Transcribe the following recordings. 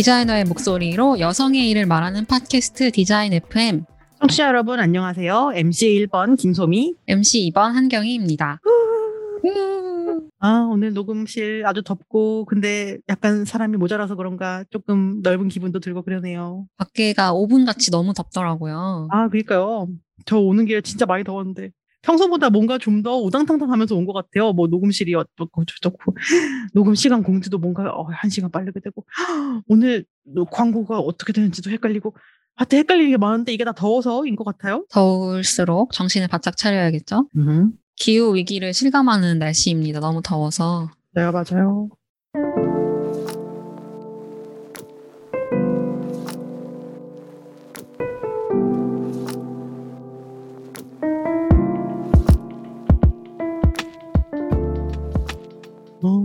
디자이너의 목소리로 여성의 일을 말하는 팟캐스트 디자인 FM 청취자 여러분 안녕하세요. MC 1번 김소미. MC 2번 한경희입니다. 아, 오늘 녹음실 아주 덥고 근데 약간 사람이 모자라서 그런가 조금 넓은 기분도 들고 그러네요. 밖에가 오븐 같이 너무 덥더라고요. 아, 그러니까요. 저 오는 길 진짜 많이 더웠는데 평소보다 뭔가 좀더 우당탕탕 하면서 온 것 같아요. 뭐 녹음실이 어떻고 저렇고 녹음 시간 공지도 뭔가 어, 한 시간 빠르게 되고 오늘 광고가 어떻게 되는지도 헷갈리고 하여튼 헷갈리는 게 많은데 이게 다 더워서인 것 같아요. 더울수록 정신을 바짝 차려야겠죠. 음. 기후 위기를 실감하는 날씨입니다. 너무 더워서. 네, 맞아요.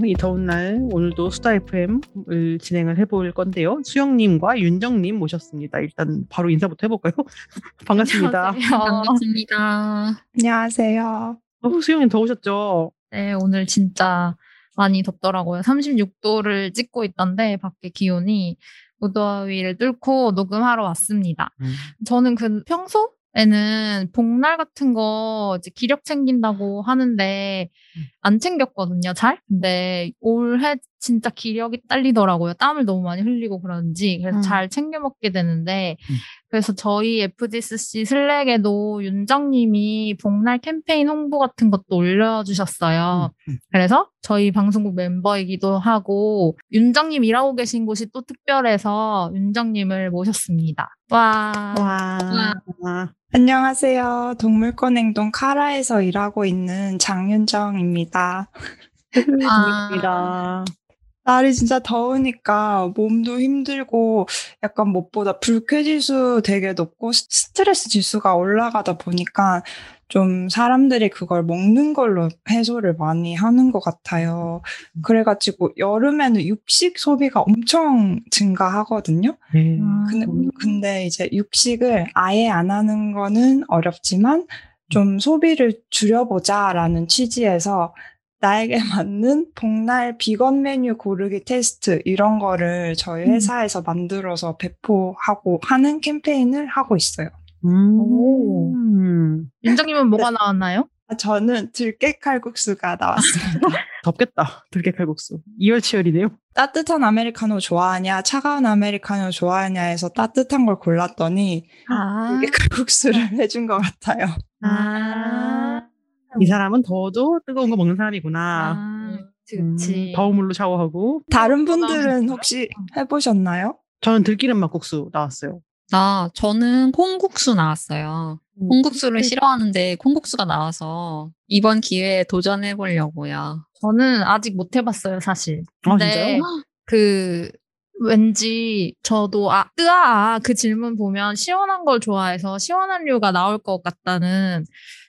이 더운 날 오늘도 수다 FM을 진행을 해볼 건데요. 수영님과 윤정님 모셨습니다. 일단 바로 인사부터 해볼까요? 반갑습니다. 반갑습니다. 안녕하세요. 어, 수영님 더우셨죠? 네, 오늘 진짜 많이 덥더라고요. 36도를 찍고 있던데 밖에 기온이 무더위를 뚫고 녹음하러 왔습니다. 음. 저는 그 평소 에는 복날 같은 거 이제 기력 챙긴다고 하는데 안 챙겼거든요, 잘. 근데 올해 진짜 기력이 딸리더라고요. 땀을 너무 많이 흘리고 그런지. 그래서 음. 잘 챙겨 먹게 되는데 음. 그래서 저희 FGSC 슬랙에도 윤정님이 복날 캠페인 홍보 같은 것도 올려주셨어요. 음. 그래서 저희 방송국 멤버이기도 하고 윤정님 일하고 계신 곳이 또 특별해서 윤정님을 모셨습니다. 와. 와. 와. 안녕하세요. 동물권 행동 카라에서 일하고 있는 장윤정입니다. 반갑습니다. 날이 진짜 더우니까 몸도 힘들고 약간 무엇보다 불쾌 지수 되게 높고 스- 스트레스 지수가 올라가다 보니까 좀 사람들이 그걸 먹는 걸로 해소를 많이 하는 것 같아요. 그래가지고 여름에는 육식 소비가 엄청 증가하거든요. 네. 근데, 근데 이제 육식을 아예 안 하는 거는 어렵지만 좀 소비를 줄여보자라는 취지에서 나에게 맞는 복날 비건 메뉴 고르기 테스트 이런 거를 저희 회사에서 만들어서 배포하고 하는 캠페인을 하고 있어요. 음. 오. 윤정님은 뭐가 나왔나요? 아, 저는 들깨 칼국수가 나왔습니다. 덥겠다. 들깨칼국수. 이열치열이네요. 따뜻한 아메리카노 좋아하냐, 차가운 아메리카노 좋아하냐 해서 따뜻한 걸 골랐더니 아. 들깨 칼국수를 해준 것 같아요. 아. 이 사람은 더워도 뜨거운 거 먹는 사람이구나. 아. 그치. 음, 더운 물로 샤워하고. 다른 분들은 혹시 해보셨나요? 저는 들기름 막국수 나왔어요. 나 저는 콩국수 나왔어요. 음. 콩국수를 싫어하는데 콩국수가 나와서 이번 기회에 도전해 보려고요. 저는 아직 못 해봤어요, 사실. 아, 근데 진짜요? 그 왠지 저도 아 뜨아 그 질문 보면 시원한 걸 좋아해서 시원한 류가 나올 것 같다는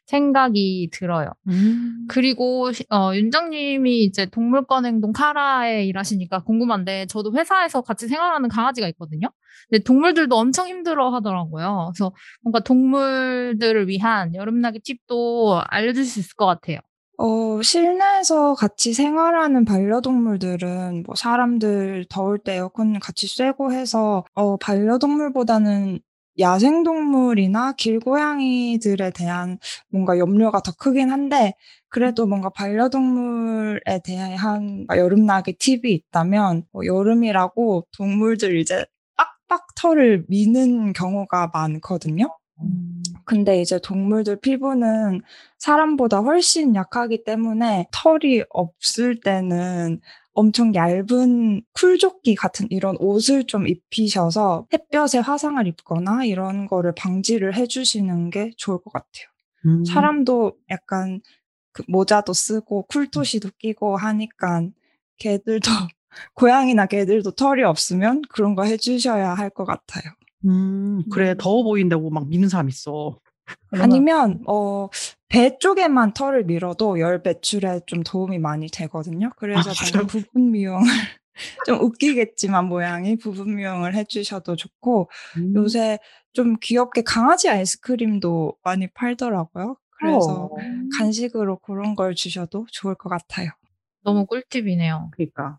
생각이 들어요. 음. 그리고 시- 어, 윤정님이 이제 동물권 행동 카라에 일하시니까 궁금한데 저도 회사에서 같이 생활하는 강아지가 있거든요. 근데 동물들도 엄청 힘들어 하더라고요. 그래서 뭔가 동물들을 위한 여름나기 팁도 알려주실 수 있을 것 같아요. 어, 실내에서 같이 생활하는 반려동물들은 뭐 사람들 더울 때 에어컨 같이 쐬고 해서 어, 반려동물보다는 야생동물이나 길고양이들에 대한 뭔가 염려가 더 크긴 한데 그래도 뭔가 반려동물에 대한 여름나기 팁이 있다면 뭐 여름이라고 동물들 이제 빡빡 털을 미는 경우가 많거든요. 근데 이제 동물들 피부는 사람보다 훨씬 약하기 때문에 털이 없을 때는 엄청 얇은 쿨조끼 같은 이런 옷을 좀 입히셔서 햇볕에 화상을 입거나 이런 거를 방지를 해주시는 게 좋을 것 같아요. 음. 사람도 약간 그 모자도 쓰고 쿨토시도 끼고 하니까 개들도 고양이나 개들도 털이 없으면 그런 거 해주셔야 할 것 같아요. 음, 그래 더워 보인다고 막 미는 사람 있어. 아니면 어, 배 쪽에만 털을 밀어도 열 배출에 좀 도움이 많이 되거든요. 그래서 아, 저는? 부분 미용을 좀 웃기겠지만 모양이 부분 미용을 해주셔도 좋고 음. 요새 좀 귀엽게 강아지 아이스크림도 많이 팔더라고요. 그래서 어, 간식으로 그런 걸 주셔도 좋을 것 같아요. 너무 꿀팁이네요. 그러니까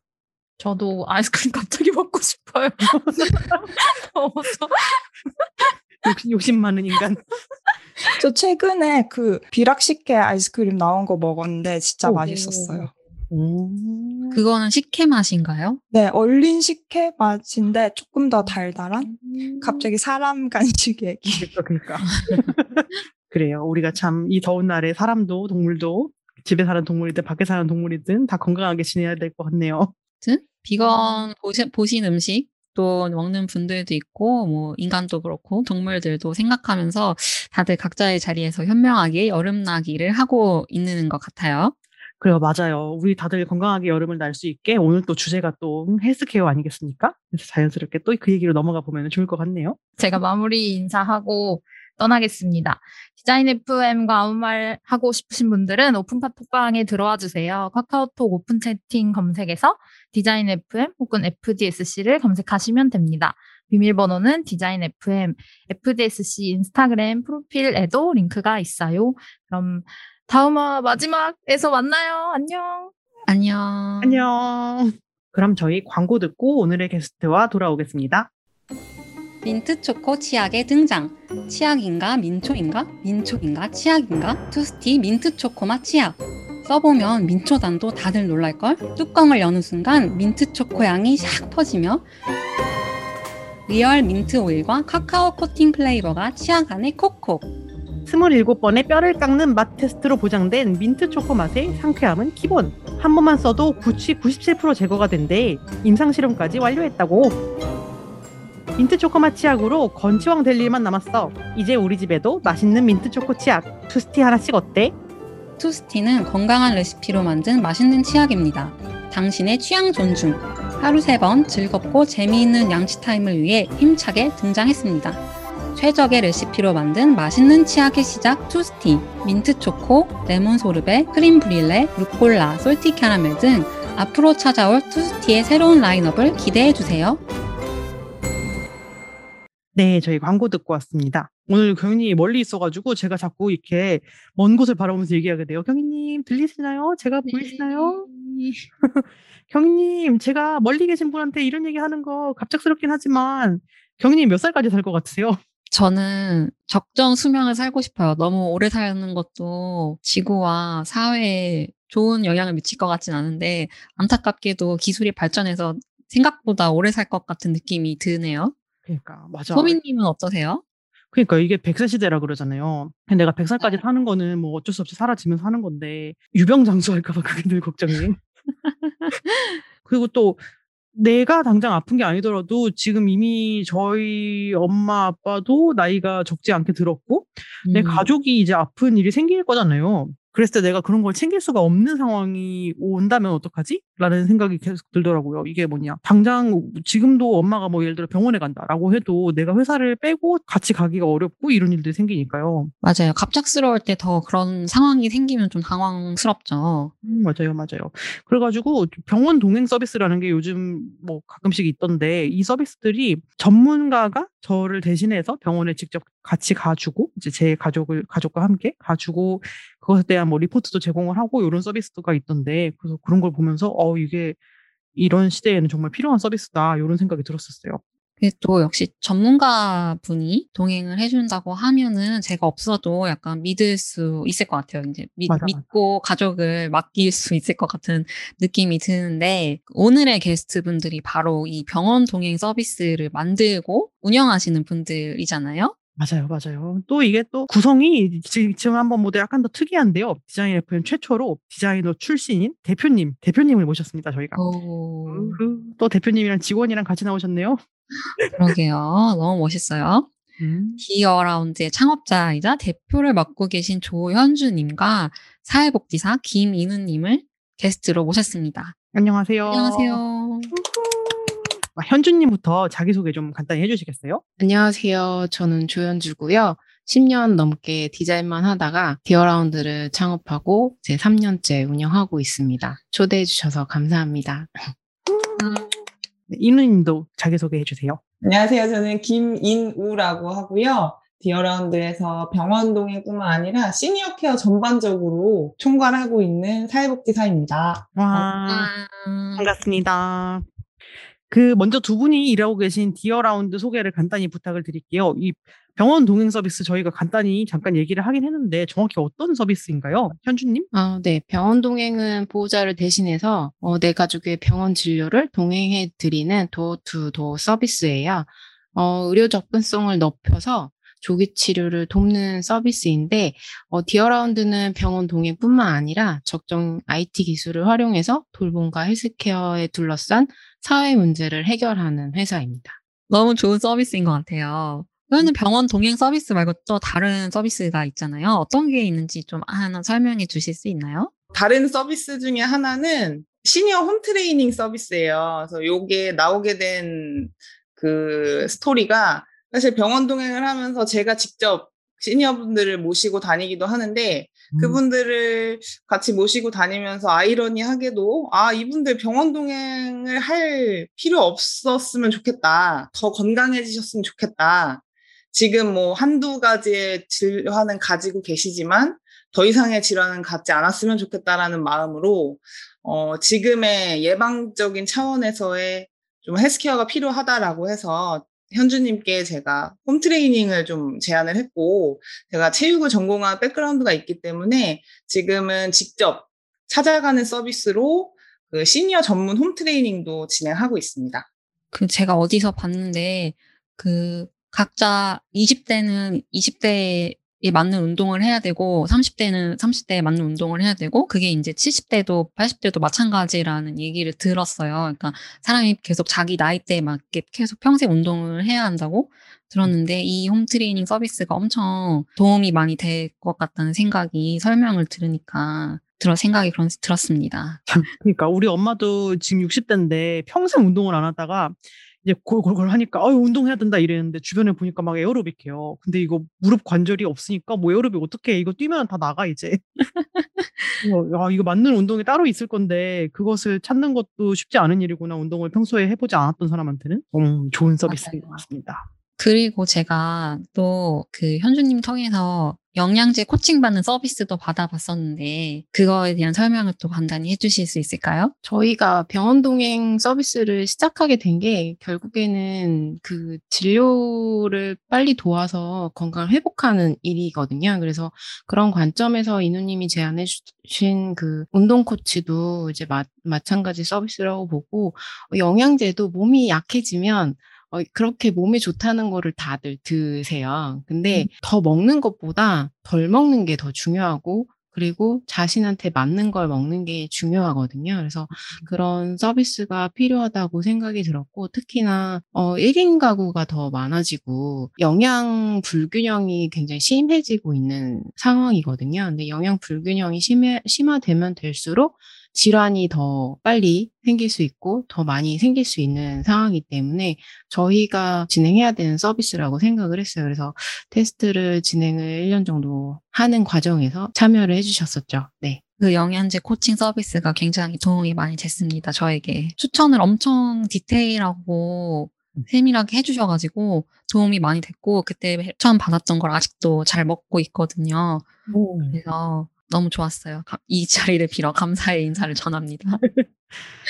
저도 아이스크림 갑자기 먹고 싶어요. 더워서. 욕- 욕심 많은 인간. 저 최근에 그 비락식혜 아이스크림 나온 거 먹었는데 진짜 오. 맛있었어요. 오. 그거는 식혜 맛인가요? 네, 얼린 식혜 맛인데 조금 더 달달한? 갑자기 사람 간식 얘기. 그러니까 그러니까. 그래요. 우리가 참 이 더운 날에 사람도 동물도 집에 사는 동물이든 밖에 사는 동물이든 다 건강하게 지내야 될 것 같네요. 비건 보시, 보신 음식 또 먹는 분들도 있고 뭐 인간도 그렇고 동물들도 생각하면서 다들 각자의 자리에서 현명하게 여름나기를 하고 있는 것 같아요. 그래요, 맞아요. 우리 다들 건강하게 여름을 날 수 있게 오늘 또 주제가 또 헬스케어 아니겠습니까? 그래서 자연스럽게 또 그 얘기로 넘어가 보면 좋을 것 같네요. 제가 마무리 인사하고 떠나겠습니다. 디자인 FM과 아무 말 하고 싶으신 분들은 오픈 카톡방에 들어와 주세요. 카카오톡 오픈 채팅 검색에서 디자인 FM 혹은 FDSC를 검색하시면 됩니다. 비밀번호는 디자인 FM, FDSC 인스타그램 프로필에도 링크가 있어요. 그럼 다음 화 마지막에서 만나요. 안녕. 안녕. 안녕. 그럼 저희 광고 듣고 오늘의 게스트와 돌아오겠습니다. 민트 초코 치약의 등장. 치약인가 민초인가? 민초인가 치약인가? 투스티 민트 초코맛 치약. 써보면 민초단도 다들 놀랄걸? 뚜껑을 여는 순간 민트 초코 향이 샥 퍼지며 real 민트 오일과 카카오 코팅 flavor가 치약 안에 콕콕. 27번의 뼈를 깎는 맛 테스트로 보장된 민트 초코 맛의 상쾌함은 기본. 한 번만 써도 구취 97% 제거가 된대. 임상 실험까지 완료했다고. 민트 초코 맛 치약으로 건치왕 될 일만 남았어. 이제 우리 집에도 맛있는 민트 초코 치약. 투스티 하나씩 어때? 투스티는 건강한 레시피로 만든 맛있는 치약입니다. 당신의 취향 존중. 하루 세 번 즐겁고 재미있는 양치 타임을 위해 힘차게 등장했습니다. 최적의 레시피로 만든 맛있는 치약의 시작 투스티, 민트 초코, 레몬 소르베, 크림 브릴레, 루꼴라, salty 캐러멜 등 앞으로 찾아올 투스티의 새로운 라인업을 기대해 주세요. 네, 저희 광고 듣고 왔습니다. 오늘 경희님이 멀리 있어가지고 제가 자꾸 이렇게 먼 곳을 바라보면서 얘기하게 돼요. 경희님 들리시나요? 제가 보이시나요? 경희님, 제가 멀리 계신 분한테 이런 얘기 하는 거 갑작스럽긴 하지만 경희님 몇 살까지 살 것 같으세요? 저는 적정 수명을 살고 싶어요. 너무 오래 사는 것도 지구와 사회에 좋은 영향을 미칠 것 같진 않은데 안타깝게도 기술이 발전해서 생각보다 오래 살 것 같은 느낌이 드네요. 그러니까 맞아. 소민님은 어떠세요? 그러니까 이게 100세 시대라 그러잖아요. 내가 100살까지 사는 거는 뭐 어쩔 수 없이 사라지면 사는 건데 유병장수할까 봐 그게 늘 걱정이. 그리고 또 내가 당장 아픈 게 아니더라도 지금 이미 저희 엄마 아빠도 나이가 적지 않게 들었고 내 음, 가족이 이제 아픈 일이 생길 거잖아요. 그랬을 때 내가 그런 걸 챙길 수가 없는 상황이 온다면 어떡하지? 라는 생각이 계속 들더라고요. 이게 뭐냐. 당장 지금도 엄마가 뭐 예를 들어 병원에 간다라고 해도 내가 회사를 빼고 같이 가기가 어렵고 이런 일들이 생기니까요. 맞아요. 갑작스러울 때 더 그런 상황이 생기면 좀 당황스럽죠. 음, 맞아요, 맞아요. 그래가지고 병원 동행 서비스라는 게 요즘 뭐 가끔씩 있던데 이 서비스들이 전문가가 저를 대신해서 병원에 직접 같이 가주고 이제 제 가족을 가족과 함께 가주고 그것에 대한 뭐 리포트도 제공을 하고 이런 서비스가 있던데 그래서 그런 걸 보면서 어 이게 이런 시대에는 정말 필요한 서비스다 이런 생각이 들었었어요. 또 역시 전문가 분이 동행을 해준다고 하면은 제가 없어도 약간 믿을 수 있을 것 같아요. 이제 믿, 맞아, 맞아. 믿고 가족을 맡길 수 있을 것 같은 느낌이 드는데 오늘의 게스트 분들이 바로 이 병원 동행 서비스를 만들고 운영하시는 분들이잖아요. 맞아요, 맞아요. 또 이게 또 구성이 지- 지금 한번 모델 약간 더 특이한데요. 디자인 FM 최초로 디자이너 출신인 대표님, 대표님을 모셨습니다, 저희가. 오, 그, 또 대표님이랑 직원이랑 같이 나오셨네요. 그러게요. 너무 멋있어요. 음. 디어라운드의 창업자이자 대표를 맡고 계신 조현주님과 사회복지사 김인우님을 게스트로 모셨습니다. 안녕하세요. 안녕하세요. 아, 현주님부터 자기소개 좀 간단히 해주시겠어요? 안녕하세요. 저는 조현주고요. 10년 넘게 디자인만 하다가 디어라운드를 창업하고 제 3년째 운영하고 있습니다. 초대해 주셔서 감사합니다. 네, 인우님도 자기소개 해 주세요. 안녕하세요. 저는 김인우라고 하고요. 디어라운드에서 병원동행뿐만 아니라 시니어 케어 전반적으로 총괄하고 있는 사회복지사입니다. 와, 반갑습니다. 그 먼저 두 분이 일하고 계신 디어라운드 소개를 간단히 부탁을 드릴게요. 이 병원 동행 서비스 저희가 간단히 잠깐 얘기를 하긴 했는데 정확히 어떤 서비스인가요? 현주님? 아, 네. 병원 동행은 보호자를 대신해서 어, 내 가족의 병원 진료를 동행해 드리는 도어투도어 서비스예요. 어, 의료 접근성을 높여서 조기 치료를 돕는 서비스인데 어, 디어라운드는 병원 동행뿐만 아니라 적정 IT 기술을 활용해서 돌봄과 헬스케어에 둘러싼 사회 문제를 해결하는 회사입니다. 너무 좋은 서비스인 것 같아요. 그러면 병원 동행 서비스 말고 또 다른 서비스가 있잖아요. 어떤 게 있는지 좀 하나 설명해 주실 수 있나요? 다른 서비스 중에 하나는 시니어 홈 트레이닝 서비스예요. 그래서 요게 나오게 된 그 스토리가 사실 병원 동행을 하면서 제가 직접 시니어분들을 모시고 다니기도 하는데 음. 그분들을 같이 모시고 다니면서 아이러니하게도 아 이분들 병원 동행을 할 필요 없었으면 좋겠다 더 건강해지셨으면 좋겠다 지금 뭐 한두 가지의 질환은 가지고 계시지만 더 이상의 질환은 갖지 않았으면 좋겠다라는 마음으로 어 지금의 예방적인 차원에서의 좀 헬스케어가 필요하다라고 해서 현주님께 제가 홈 트레이닝을 좀 제안을 했고, 제가 체육을 전공한 백그라운드가 있기 때문에 지금은 직접 찾아가는 서비스로 그 시니어 전문 홈 트레이닝도 진행하고 있습니다. 그 제가 어디서 봤는데 그 각자 20대는 20대에 맞는 운동을 해야 되고 30대는 30대에 맞는 운동을 해야 되고 그게 이제 70대도 80대도 마찬가지라는 얘기를 들었어요. 그러니까 사람이 계속 자기 나이대에 맞게 계속 평생 운동을 해야 한다고 들었는데 이 홈트레이닝 서비스가 엄청 도움이 많이 될 것 같다는 생각이 설명을 들으니까 들어 생각이 그런 들었습니다. 그러니까 우리 엄마도 지금 60대인데 평생 운동을 안 하다가 이제 골골골 하니까 어 운동해야 된다 이랬는데 주변에 보니까 막 에어로빅 해요. 근데 이거 무릎 관절이 없으니까 뭐 에어로빅 어떻게 해? 이거 뛰면 다 나가 이제. 야, 이거 맞는 운동이 따로 있을 건데 그것을 찾는 것도 쉽지 않은 일이구나. 운동을 평소에 해보지 않았던 사람한테는 음, 좋은 서비스인 것 같습니다. 그리고 제가 또 그 현주님 통해서 영양제 코칭 받는 서비스도 받아봤었는데 그거에 대한 설명을 또 간단히 해주실 수 있을까요? 저희가 병원 동행 서비스를 시작하게 된 게 결국에는 그 진료를 빨리 도와서 건강을 회복하는 일이거든요. 그래서 그런 관점에서 이누님이 제안해 주신 그 운동 코치도 이제 마, 마찬가지 서비스라고 보고 영양제도 몸이 약해지면 어, 그렇게 몸에 좋다는 거를 다들 드세요. 근데 음. 더 먹는 것보다 덜 먹는 게 더 중요하고 그리고 자신한테 맞는 걸 먹는 게 중요하거든요. 그래서 그런 서비스가 필요하다고 생각이 들었고 특히나 어 1인 가구가 더 많아지고 영양 불균형이 굉장히 심해지고 있는 상황이거든요. 근데 영양 불균형이 심해, 심화되면 될수록 질환이 더 빨리 생길 수 있고 더 많이 생길 수 있는 상황이기 때문에 저희가 진행해야 되는 서비스라고 생각을 했어요. 그래서 테스트를 진행을 1년 정도 하는 과정에서 참여를 해주셨었죠. 네. 그 영양제 코칭 서비스가 굉장히 도움이 많이 됐습니다. 저에게 추천을 엄청 디테일하고 세밀하게 해주셔가지고 도움이 많이 됐고 그때 처음 받았던 걸 아직도 잘 먹고 있거든요. 그래서 너무 좋았어요. 가- 이 자리를 빌어 감사의 인사를 전합니다.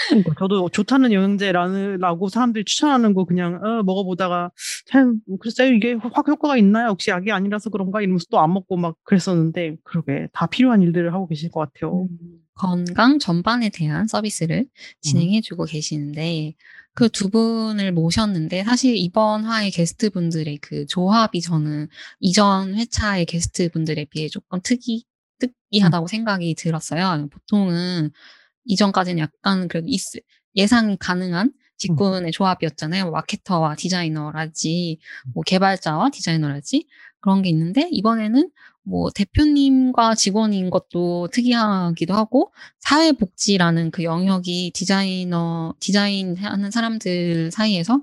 그러니까 저도 좋다는 영양제라고 사람들이 추천하는 거 그냥 어, 먹어보다가 참 글쎄요 이게 확 효과가 있나요? 역시 약이 아니라서 그런가 이러면서 또 안 먹고 막 그랬었는데 그러게 다 필요한 일들을 하고 계실 것 같아요. 건강 전반에 대한 서비스를 진행해주고 계시는데 그 두 분을 모셨는데 사실 이번 화의 게스트 분들의 그 조합이 저는 이전 회차의 게스트 분들에 비해 조금 특이 특이하다고 생각이 들었어요. 보통은 이전까지는 약간 그래도 있, 예상 가능한 직군의 조합이었잖아요. 뭐 마케터와 디자이너라지, 뭐 개발자와 디자이너라지 그런 게 있는데 이번에는 뭐 대표님과 직원인 것도 특이하기도 하고 사회복지라는 그 영역이 디자이너 디자인하는 사람들 사이에서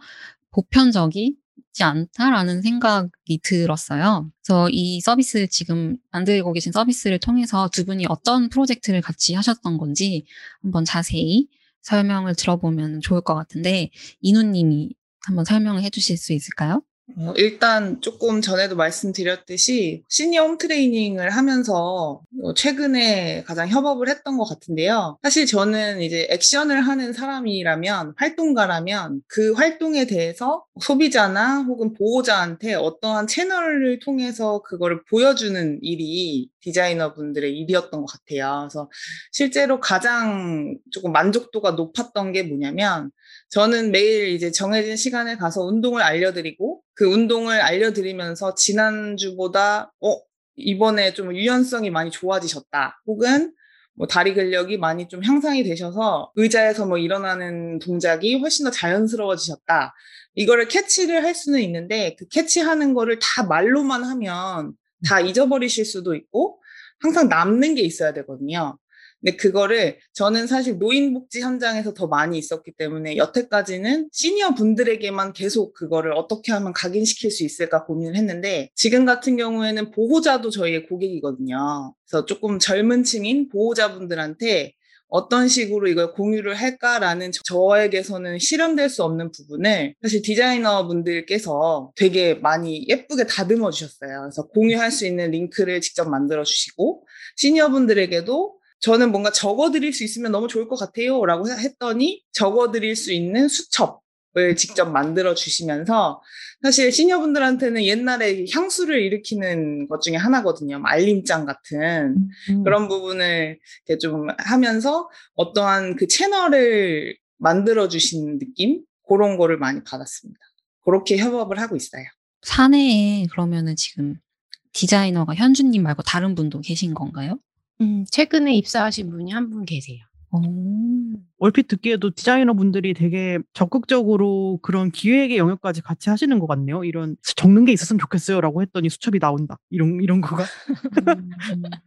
보편적 이지 않다라는 생각이 들었어요. 그래서 이 서비스 지금 만들고 계신 서비스를 통해서 두 분이 어떤 프로젝트를 같이 하셨던 건지 한번 자세히 설명을 들어보면 좋을 것 같은데 이누님이 한번 설명을 해주실 수 있을까요? 어, 일단 조금 전에도 말씀드렸듯이 시니어 홈 트레이닝을 하면서 어, 최근에 가장 협업을 했던 것 같은데요. 사실 저는 이제 액션을 하는 사람이라면 활동가라면 그 활동에 대해서 소비자나 혹은 보호자한테 어떠한 채널을 통해서 그거를 보여주는 일이 디자이너 분들의 일이었던 것 같아요. 그래서 실제로 가장 조금 만족도가 높았던 게 뭐냐면 저는 매일 이제 정해진 시간에 가서 운동을 알려드리고 그 운동을 알려드리면서 지난주보다 어 이번에 좀 유연성이 많이 좋아지셨다 혹은 뭐 다리 근력이 많이 좀 향상이 되셔서 의자에서 뭐 일어나는 동작이 훨씬 더 자연스러워지셨다. 이거를 캐치를 할 수는 있는데 그 캐치하는 거를 다 말로만 하면 다 잊어버리실 수도 있고 항상 남는 게 있어야 되거든요. 근데 그거를 저는 사실 노인복지 현장에서 더 많이 있었기 때문에 여태까지는 시니어 분들에게만 계속 그거를 어떻게 하면 각인시킬 수 있을까 고민을 했는데 지금 같은 경우에는 보호자도 저희의 고객이거든요. 그래서 조금 젊은 층인 보호자분들한테 어떤 식으로 이걸 공유를 할까라는 저에게서는 실현될 수 없는 부분을 사실 디자이너 분들께서 되게 많이 예쁘게 다듬어 주셨어요. 그래서 공유할 수 있는 링크를 직접 만들어 주시고 시니어 분들에게도 저는 뭔가 적어드릴 수 있으면 너무 좋을 것 같아요. 라고 했더니 적어드릴 수 있는 수첩을 직접 만들어 주시면서 사실 시니어분들한테는 옛날에 향수를 일으키는 것 중에 하나거든요. 알림장 같은 음. 그런 부분을 이렇게 좀 하면서 어떠한 그 채널을 만들어 주신 느낌? 그런 거를 많이 받았습니다. 그렇게 협업을 하고 있어요. 사내에 그러면은 지금 디자이너가 현주님 말고 다른 분도 계신 건가요? 음, 최근에 입사하신 분이 한 분 계세요. 오. 얼핏 듣기에도 디자이너 분들이 되게 적극적으로 그런 기획의 영역까지 같이 하시는 것 같네요. 이런 적는 게 있었으면 좋겠어요라고 했더니 수첩이 나온다. 이런 이런 거가.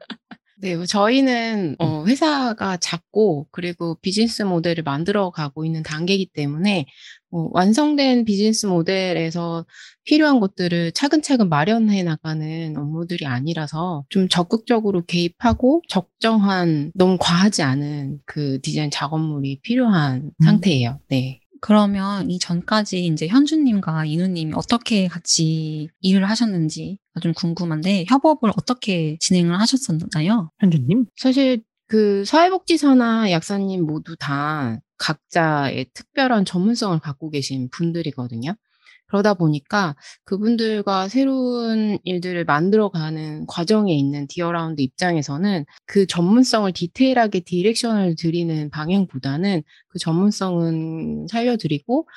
네, 뭐 저희는 어, 회사가 작고 그리고 비즈니스 모델을 만들어 가고 있는 단계이기 때문에 어, 완성된 비즈니스 모델에서 필요한 것들을 차근차근 마련해 나가는 업무들이 아니라서 좀 적극적으로 개입하고 적정한 너무 과하지 않은 그 디자인 작업물이 필요한 음. 상태예요. 네. 그러면 이 전까지 이제 현주님과 이누님이 어떻게 같이 일을 하셨는지 좀 궁금한데 협업을 어떻게 진행을 하셨었나요? 현주님. 사실 그 사회복지사나 약사님 모두 다 각자의 특별한 전문성을 갖고 계신 분들이거든요. 그러다 보니까 그분들과 새로운 일들을 만들어가는 과정에 있는 디어라운드 입장에서는 그 전문성을 디테일하게 direction을 드리는 방향보다는 그 전문성은 살려드리고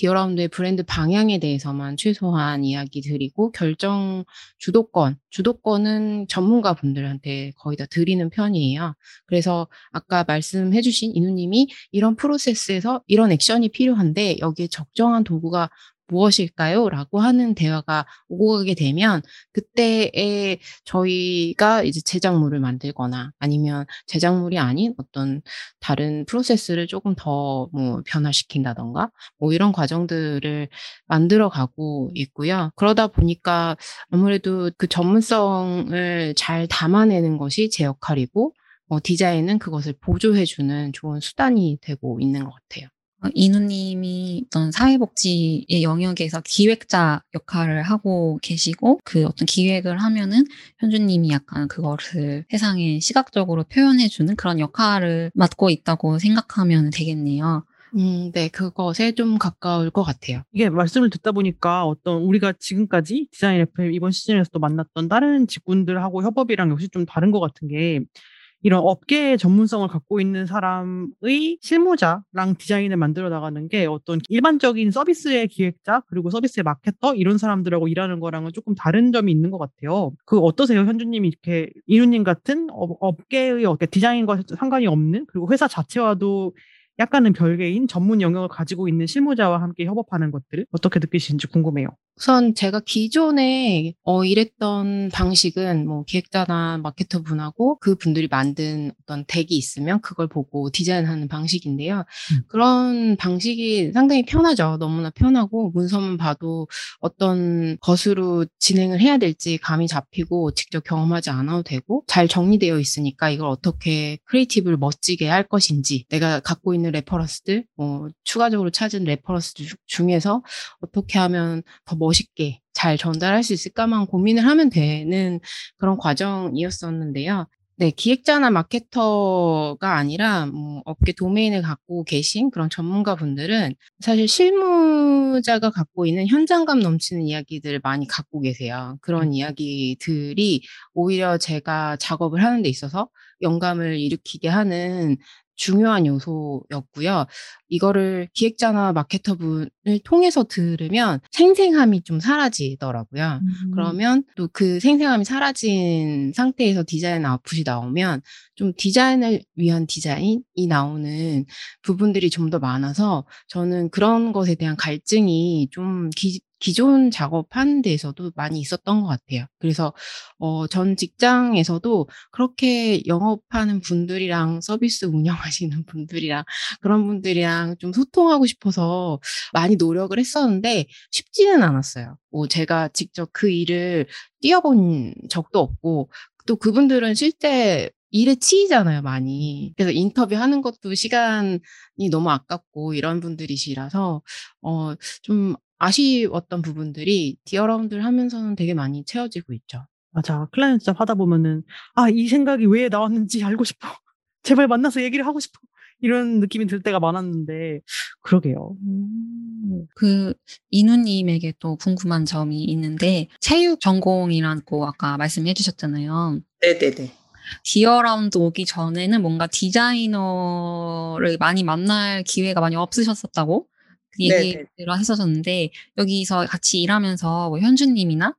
디어라운드의 브랜드 방향에 대해서만 최소한 이야기 드리고 결정 주도권, 주도권은 전문가 분들한테 거의 다 드리는 편이에요. 그래서 아까 말씀해 주신 인우님이 이런 프로세스에서 이런 액션이 필요한데 여기에 적정한 도구가 무엇일까요? 라고 하는 대화가 오고 가게 되면 그때에 저희가 이제 제작물을 만들거나 아니면 제작물이 아닌 어떤 다른 프로세스를 조금 더 뭐 변화시킨다던가 뭐 이런 과정들을 만들어 가고 있고요. 그러다 보니까 아무래도 그 전문성을 잘 담아내는 것이 제 역할이고 어, 디자인은 그것을 보조해주는 좋은 수단이 되고 있는 것 같아요. 어, 이누님이 어떤 사회복지의 영역에서 기획자 역할을 하고 계시고 그 어떤 기획을 하면은 현주님이 약간 그거를 세상에 시각적으로 표현해주는 그런 역할을 맡고 있다고 생각하면 되겠네요. 음, 네, 그것에 좀 가까울 것 같아요. 이게 말씀을 듣다 보니까 어떤 우리가 지금까지 디자인 FM 이번 시즌에서도 만났던 다른 직군들하고 협업이랑 역시 좀 다른 것 같은 게 이런 업계의 전문성을 갖고 있는 사람의 실무자랑 디자인을 만들어 나가는 게 어떤 일반적인 서비스의 기획자 그리고 서비스의 마케터 이런 사람들하고 일하는 거랑은 조금 다른 점이 있는 것 같아요. 그 어떠세요, 현주님이 이렇게 인우님 같은 업, 업계의 디자인과 상관이 없는 그리고 회사 자체와도 약간은 별개인 전문 영역을 가지고 있는 실무자와 함께 협업하는 것들을 어떻게 느끼시는지 궁금해요. 우선 제가 기존에 어, 일했던 방식은 뭐 기획자나 마케터 분하고 그 분들이 만든 어떤 deck이 있으면 그걸 보고 디자인하는 방식인데요. 음. 그런 방식이 상당히 편하죠. 너무나 편하고 문서만 봐도 어떤 것으로 진행을 해야 될지 감이 잡히고 직접 경험하지 않아도 되고 잘 정리되어 있으니까 이걸 어떻게 creative를 멋지게 할 것인지 내가 갖고 있는 reference들 뭐 추가적으로 찾은 reference 중에서 어떻게 하면 더 멋있게 잘 전달할 수 있을까만 고민을 하면 되는 그런 과정이었었는데요. 네, 기획자나 마케터가 아니라 뭐 업계 도메인을 갖고 계신 그런 전문가 분들은 사실 실무자가 갖고 있는 현장감 넘치는 이야기들을 많이 갖고 계세요. 그런 이야기들이 오히려 제가 작업을 하는 데 있어서 영감을 일으키게 하는 중요한 요소였고요. 이거를 기획자나 마케터 분을 통해서 들으면 생생함이 좀 사라지더라고요. 음. 그러면 또 그 생생함이 사라진 상태에서 디자인 아웃풋이 나오면 좀 디자인을 위한 디자인이 나오는 부분들이 좀 더 많아서 저는 그런 것에 대한 갈증이 좀 기, 기존 작업하는 데에서도 많이 있었던 것 같아요. 그래서 어, 전 직장에서도 그렇게 영업하는 분들이랑 서비스 운영하시는 분들이랑 그런 분들이랑 좀 소통하고 싶어서 많이 노력을 했었는데 쉽지는 않았어요. 뭐 제가 직접 그 일을 뛰어본 적도 없고 또 그분들은 실제 일에 치이잖아요, 많이. 그래서 인터뷰 하는 것도 시간이 너무 아깝고 이런 분들이시라서 어, 좀 아쉬웠던 부분들이 디어라운드를 하면서는 되게 많이 채워지고 있죠. 맞아. 클라이언트 job 하다 보면은, 아, 이 생각이 왜 나왔는지 알고 싶어. 제발 만나서 얘기를 하고 싶어. 이런 느낌이 들 때가 많았는데, 그러게요. 음. 그, 인우님에게 또 궁금한 점이 있는데, 체육 전공이라고 아까 말씀해 주셨잖아요. 네네네. 디어라운드 오기 전에는 뭔가 디자이너를 많이 만날 기회가 많이 없으셨었다고 그 얘기를 했었었는데 여기서 같이 일하면서 뭐 현주님이나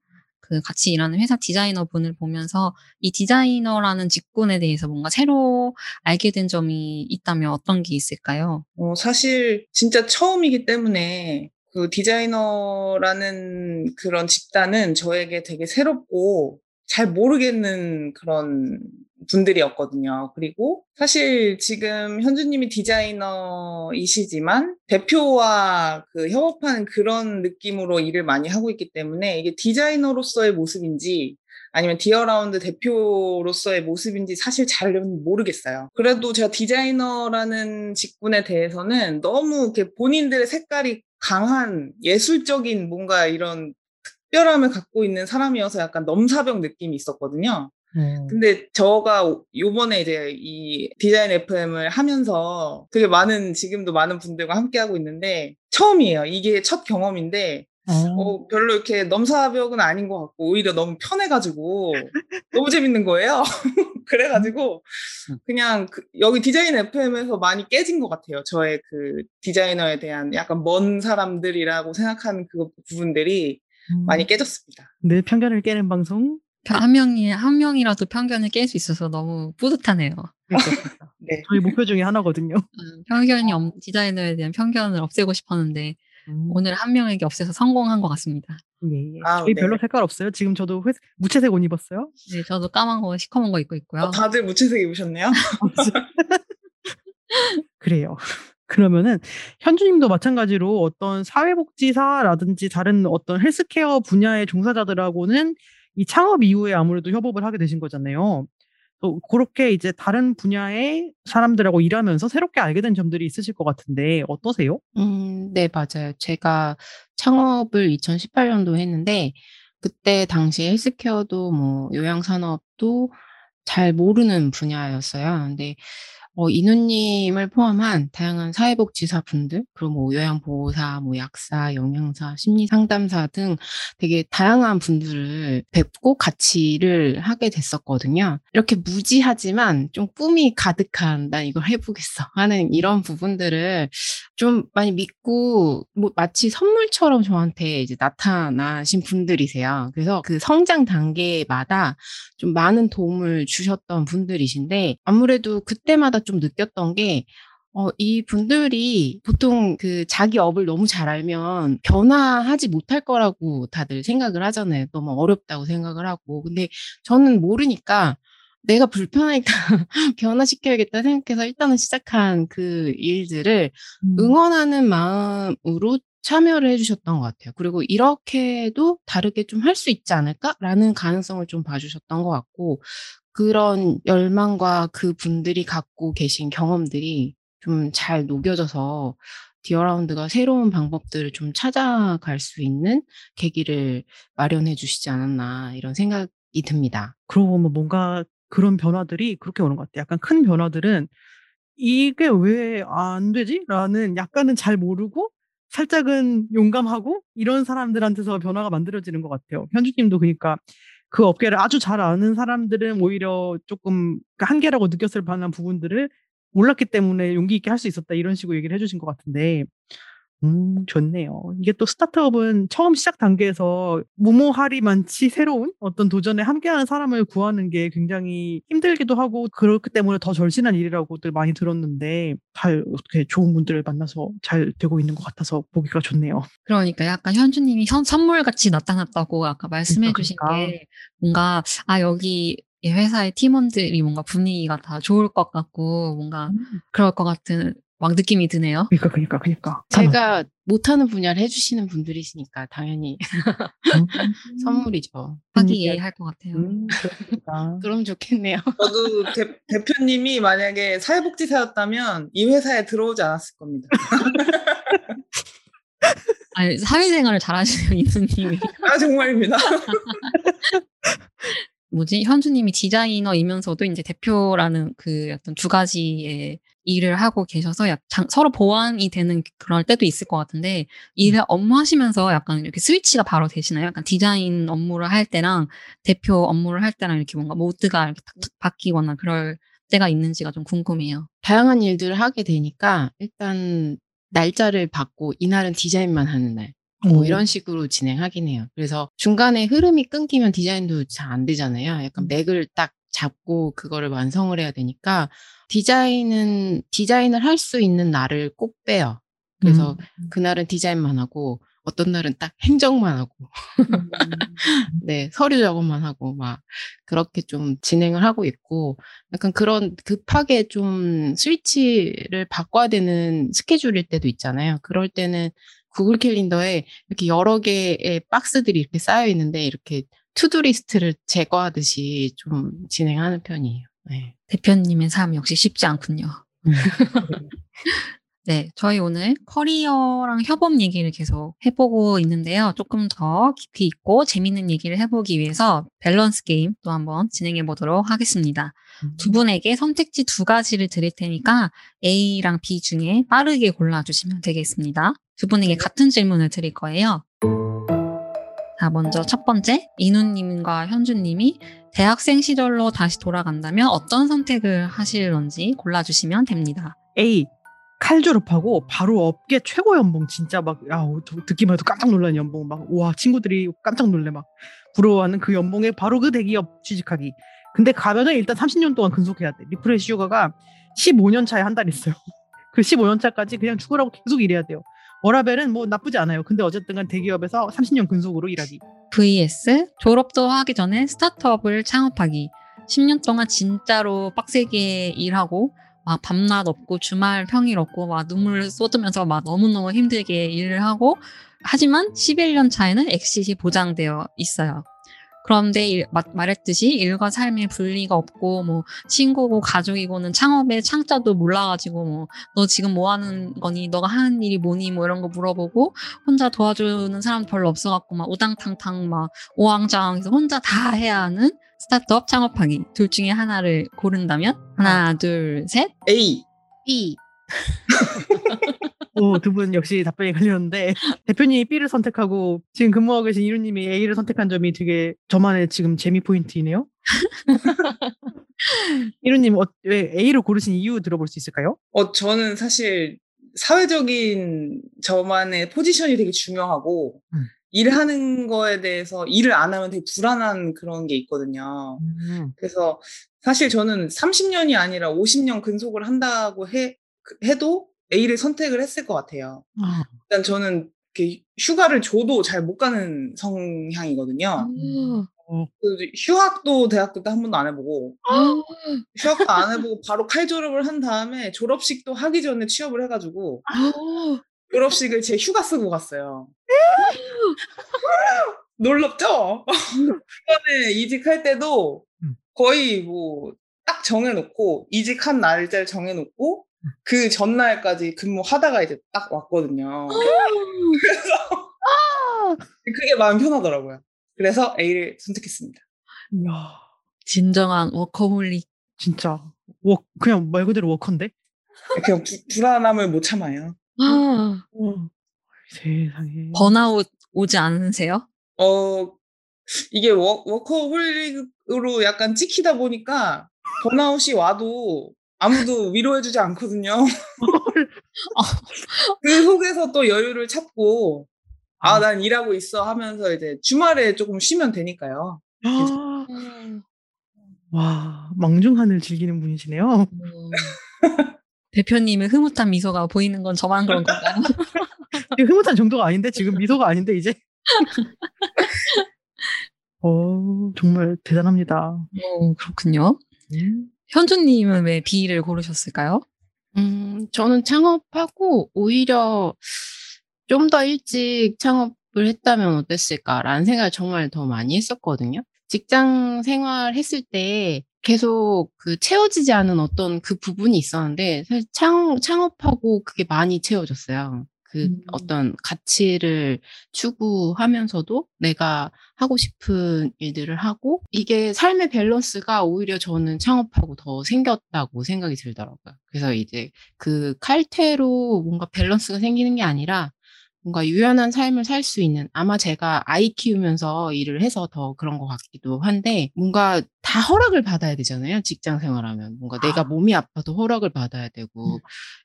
그 같이 일하는 회사 디자이너 분을 보면서 이 디자이너라는 직군에 대해서 뭔가 새로 알게 된 점이 있다면 어떤 게 있을까요? 어, 사실 진짜 처음이기 때문에 그 디자이너라는 그런 집단은 저에게 되게 새롭고 잘 모르겠는 그런 분들이었거든요. 그리고 사실 지금 현주님이 디자이너이시지만 대표와 그 협업하는 그런 느낌으로 일을 많이 하고 있기 때문에 이게 디자이너로서의 모습인지 아니면 디어라운드 대표로서의 모습인지 사실 잘 모르겠어요. 그래도 제가 디자이너라는 직군에 대해서는 너무 이렇게 본인들의 색깔이 강한 예술적인 뭔가 이런 특별함을 갖고 있는 사람이어서 약간 넘사벽 느낌이 있었거든요. 음. 근데 저가 요번에 이제 이 디자인 FM을 하면서 되게 많은 지금도 많은 분들과 함께 하고 있는데 처음이에요. 이게 첫 경험인데 어. 어, 별로 이렇게 넘사벽은 아닌 것 같고 오히려 너무 편해가지고 너무 재밌는 거예요. 그래가지고 그냥 그, 여기 디자인 FM에서 많이 깨진 것 같아요. 저의 그 디자이너에 대한 약간 먼 사람들이라고 생각하는 그 부분들이 음. 많이 깨졌습니다. 내 편견을 깨는 방송. 한 명이 한 명이라도 편견을 깰 수 있어서 너무 뿌듯하네요. 네. 저희 목표 중에 하나거든요. 음, 편견이 없, 디자이너에 대한 편견을 없애고 싶었는데 음. 오늘 한 명에게 없애서 성공한 것 같습니다. 예, 예. 아, 저희 네. 별로 색깔 없어요. 지금 저도 회, 무채색 옷 입었어요. 네, 저도 까만 거 시커먼 거 입고 있고요. 어, 다들 무채색 입으셨네요. 그래요. 그러면은 현주님도 마찬가지로 어떤 사회복지사라든지 다른 어떤 헬스케어 분야의 종사자들하고는 이 창업 이후에 아무래도 협업을 하게 되신 거잖아요. 또 그렇게 이제 다른 분야의 사람들하고 일하면서 새롭게 알게 된 점들이 있으실 것 같은데 어떠세요? 음, 네, 맞아요. 제가 창업을 2018년도 했는데, 그때 당시 헬스케어도 뭐 요양 산업도 잘 모르는 분야였어요. 근데 어, 이누님을 포함한 다양한 사회복지사 분들, 그리고 뭐 요양보호사, 뭐 약사, 영양사, 심리상담사 등 되게 다양한 분들을 뵙고 같이 일을 하게 됐었거든요. 이렇게 무지하지만 좀 꿈이 가득한, 난 이걸 해보겠어 하는 이런 부분들을 좀 많이 믿고, 뭐 마치 선물처럼 저한테 이제 나타나신 분들이세요. 그래서 그 성장 단계마다 좀 많은 도움을 주셨던 분들이신데, 아무래도 그때마다 좀 느꼈던 게 어, 이 분들이 보통 그 자기 업을 너무 잘 알면 변화하지 못할 거라고 다들 생각을 하잖아요. 너무 어렵다고 생각을 하고. 근데 저는 모르니까 내가 불편하니까 변화시켜야겠다 생각해서 일단은 시작한 그 일들을 음. 응원하는 마음으로 참여를 해주셨던 것 같아요. 그리고 이렇게도 다르게 좀 할 수 있지 않을까라는 가능성을 좀 봐주셨던 것 같고, 그런 열망과 그 분들이 갖고 계신 경험들이 좀 잘 녹여져서 디어라운드가 새로운 방법들을 좀 찾아갈 수 있는 계기를 마련해 주시지 않았나 이런 생각이 듭니다. 그러고 보면 뭔가 그런 변화들이 그렇게 오는 것 같아요. 약간 큰 변화들은 이게 왜 안 되지? 라는 약간은 잘 모르고 살짝은 용감하고 이런 사람들한테서 변화가 만들어지는 것 같아요. 현주님도 그러니까 그 업계를 아주 잘 아는 사람들은 오히려 조금 그 한계라고 느꼈을 만한 부분들을 몰랐기 때문에 용기 있게 할 수 있었다 이런 식으로 얘기를 해주신 것 같은데 음, 좋네요. 이게 또 스타트업은 처음 시작 단계에서 무모하리만치 새로운 어떤 도전에 함께하는 사람을 구하는 게 굉장히 힘들기도 하고 그렇기 때문에 더 절실한 일이라고들 많이 들었는데 잘 어떻게 좋은 분들을 만나서 잘 되고 있는 것 같아서 보기가 좋네요. 그러니까 약간 현주님이 선, 선물같이 나타났다고 아까 말씀해 그러니까, 주신 그러니까. 게 뭔가 아 여기 이 회사의 팀원들이 뭔가 분위기가 다 좋을 것 같고 뭔가 그럴 것 같은 막 느낌이 드네요. 그러니까 그러니까 그러니까 제가 못하는 분야를 해주시는 분들이시니까 당연히 음. 선물이죠. 화기애애할 것 같아요. 음, 그렇습니다. 그럼 좋겠네요. 저도 대, 대표님이 만약에 사회복지사였다면 이 회사에 들어오지 않았을 겁니다. 아니 사회생활을 잘하시는 이수님이 아 정말입니다. 뭐지 현주님이 디자이너이면서도 이제 대표라는 그 어떤 두 가지의 일을 하고 계셔서 약 장- 서로 보완이 되는 그럴 때도 있을 것 같은데 일을 업무 하시면서 약간 이렇게 스위치가 바로 되시나요? 약간 디자인 업무를 할 때랑 대표 업무를 할 때랑 이렇게 뭔가 모드가 이렇게 탁- 탁 바뀌거나 그럴 때가 있는지가 좀 궁금해요. 다양한 일들을 하게 되니까 일단 날짜를 받고 이날은 디자인만 하는 날. 뭐 오. 이런 식으로 진행하긴 해요. 그래서 중간에 흐름이 끊기면 디자인도 잘 안 되잖아요. 약간 맥을 딱 잡고 그거를 완성을 해야 되니까 디자인은 디자인을 할 수 있는 날을 꼭 빼요. 그래서 그날은 디자인만 하고 어떤 날은 딱 행정만 하고 네, 서류 작업만 하고 막 그렇게 좀 진행을 하고 있고 약간 그런 급하게 좀 스위치를 바꿔야 되는 스케줄일 때도 있잖아요. 그럴 때는 구글 캘린더에 이렇게 여러 개의 박스들이 이렇게 쌓여 있는데 이렇게 to-do list를 제거하듯이 좀 진행하는 편이에요. 네. 대표님의 삶 역시 쉽지 않군요. 음. 네, 저희 오늘 커리어랑 협업 얘기를 계속 해보고 있는데요. 조금 더 깊이 있고 재밌는 얘기를 해보기 위해서 밸런스 게임 또 한번 진행해 보도록 하겠습니다. 두 분에게 선택지 두 가지를 드릴 테니까 A랑 B 중에 빠르게 골라주시면 되겠습니다. 두 분에게 같은 질문을 드릴 거예요. 자, 먼저 첫 번째, 이누님과 현주님이 대학생 시절로 다시 돌아간다면 어떤 선택을 하실런지 골라주시면 됩니다. A 칼 졸업하고 바로 업계 최고 연봉 진짜 막 야, 저 듣기만 해도 깜짝 놀라는 연봉 막 와 친구들이 깜짝 놀래 막. 부러워하는 그 연봉에 바로 그 대기업 취직하기. 근데 가면은 일단 30년 동안 근속해야 돼. refresh 휴가가 15년 차에 한 달 있어요. 그 15년 차까지 그냥 죽으라고 계속 일해야 돼요 워라밸은 뭐 나쁘지 않아요 근데 어쨌든 간 대기업에서 30년 근속으로 일하기 vs 졸업도 하기 전에 스타트업을 창업하기. 10년 동안 진짜로 빡세게 일하고 막 밤낮 없고 주말 평일 없고 막 눈물 쏟으면서 막 너무너무 힘들게 일을 하고 하지만 11년 차에는 엑시이 보장되어 있어요. 그런데 일- 마- 말했듯이 일과 삶의 분리가 없고 뭐 친구고 가족이고는 창업의 창자도 몰라가지고 뭐 너 지금 뭐 하는 거니? 너가 하는 일이 뭐니? 뭐 이런 거 물어보고 혼자 도와주는 사람 별로 없어갖고 막 우당탕탕 막 오왕장해서 혼자 다 해야 하는 스타트업 창업하기. 둘 중에 하나를 고른다면? 하나 둘 셋. A. B. 두 분 역시 답변이 갈렸는데 대표님이 B를 선택하고 지금 근무하고 계신 이루님이 A를 선택한 점이 되게 저만의 지금 재미 포인트이네요. 이루님 어, 왜 A를 고르신 이유 들어볼 수 있을까요? 어, 저는 사실 사회적인 저만의 포지션이 되게 중요하고 음. 일하는 거에 대해서 일을 안 하면 되게 불안한 그런 게 있거든요. 그래서 사실 저는 30년이 아니라 50년 근속을 한다고 해 그- 해도 A를 선택을 했을 것 같아요. 아, 일단 저는 이렇게 휴가를 줘도 잘 못 가는 성향이거든요. 그 휴학도 대학교 때 한 번도 안 해보고 휴학도 안 해보고 바로 칼 졸업을 한 다음에 졸업식도 하기 전에 취업을 해가지고 졸업식을 제 휴가 쓰고 갔어요. 놀랍죠? 이번에 이직할 때도 음. 거의 뭐 딱 정해놓고 이직한 날짜를 정해놓고 그 전날까지 근무하다가 이제 딱 왔거든요. 그래서 그게 마음 편하더라고요. 그래서 A를 선택했습니다. 이야, 진정한 워커홀릭. 진짜 워 그냥 말 그대로 worker인데. 그냥 부- 불안함을 못 참아요. 아, 어, 세상에. 번아웃 오지 않으세요? 어, 이게 워, 워커홀릭으로 약간 찍히다 보니까 번아웃이 와도 아무도 위로해주지 않거든요. 그 속에서 또 여유를 찾고, 아, 난 일하고 있어 하면서 이제 주말에 조금 쉬면 되니까요. 아, 와 망중한을 즐기는 분이시네요. 대표님의 흐뭇한 미소가 보이는 건 저만 그런 건가요? 흐뭇한 정도가 아닌데 지금 미소가 아닌데 이제. 어 정말 대단합니다. 어, 그렇군요. 현주님은 왜 B를 고르셨을까요? 음, 저는 창업하고 오히려 좀 더 일찍 창업을 했다면 어땠을까라는 생각을 정말 더 많이 했었거든요. 직장 생활 했을 때 계속 그 채워지지 않은 어떤 그 부분이 있었는데 사실 창, 창업하고 그게 많이 채워졌어요. 그 음. 어떤 가치를 추구하면서도 내가 하고 싶은 일들을 하고 이게 삶의 밸런스가 오히려 저는 창업하고 더 생겼다고 생각이 들더라고요. 그래서 이제 그 칼퇴로 뭔가 밸런스가 생기는 게 아니라 뭔가 유연한 삶을 살 수 있는 아마 제가 아이 키우면서 일을 해서 더 그런 것 같기도 한데 뭔가 다 허락을 받아야 되잖아요 직장 생활하면. 뭔가 내가 몸이 아파도 허락을 받아야 되고.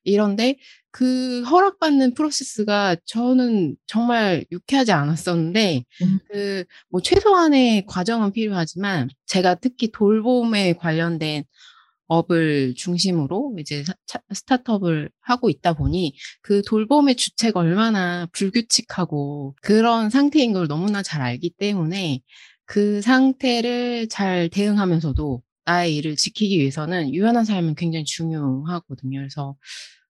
이런데 그 허락받는 프로세스가 저는 정말 유쾌하지 않았었는데 음. 그뭐 최소한의 과정은 필요하지만 제가 특히 돌봄에 관련된 업을 중심으로 이제 스타트업을 하고 있다 보니 그 돌봄의 주체가 얼마나 불규칙하고 그런 상태인 걸 너무나 잘 알기 때문에 그 상태를 잘 대응하면서도 나의 일을 지키기 위해서는 유연한 삶은 굉장히 중요하거든요. 그래서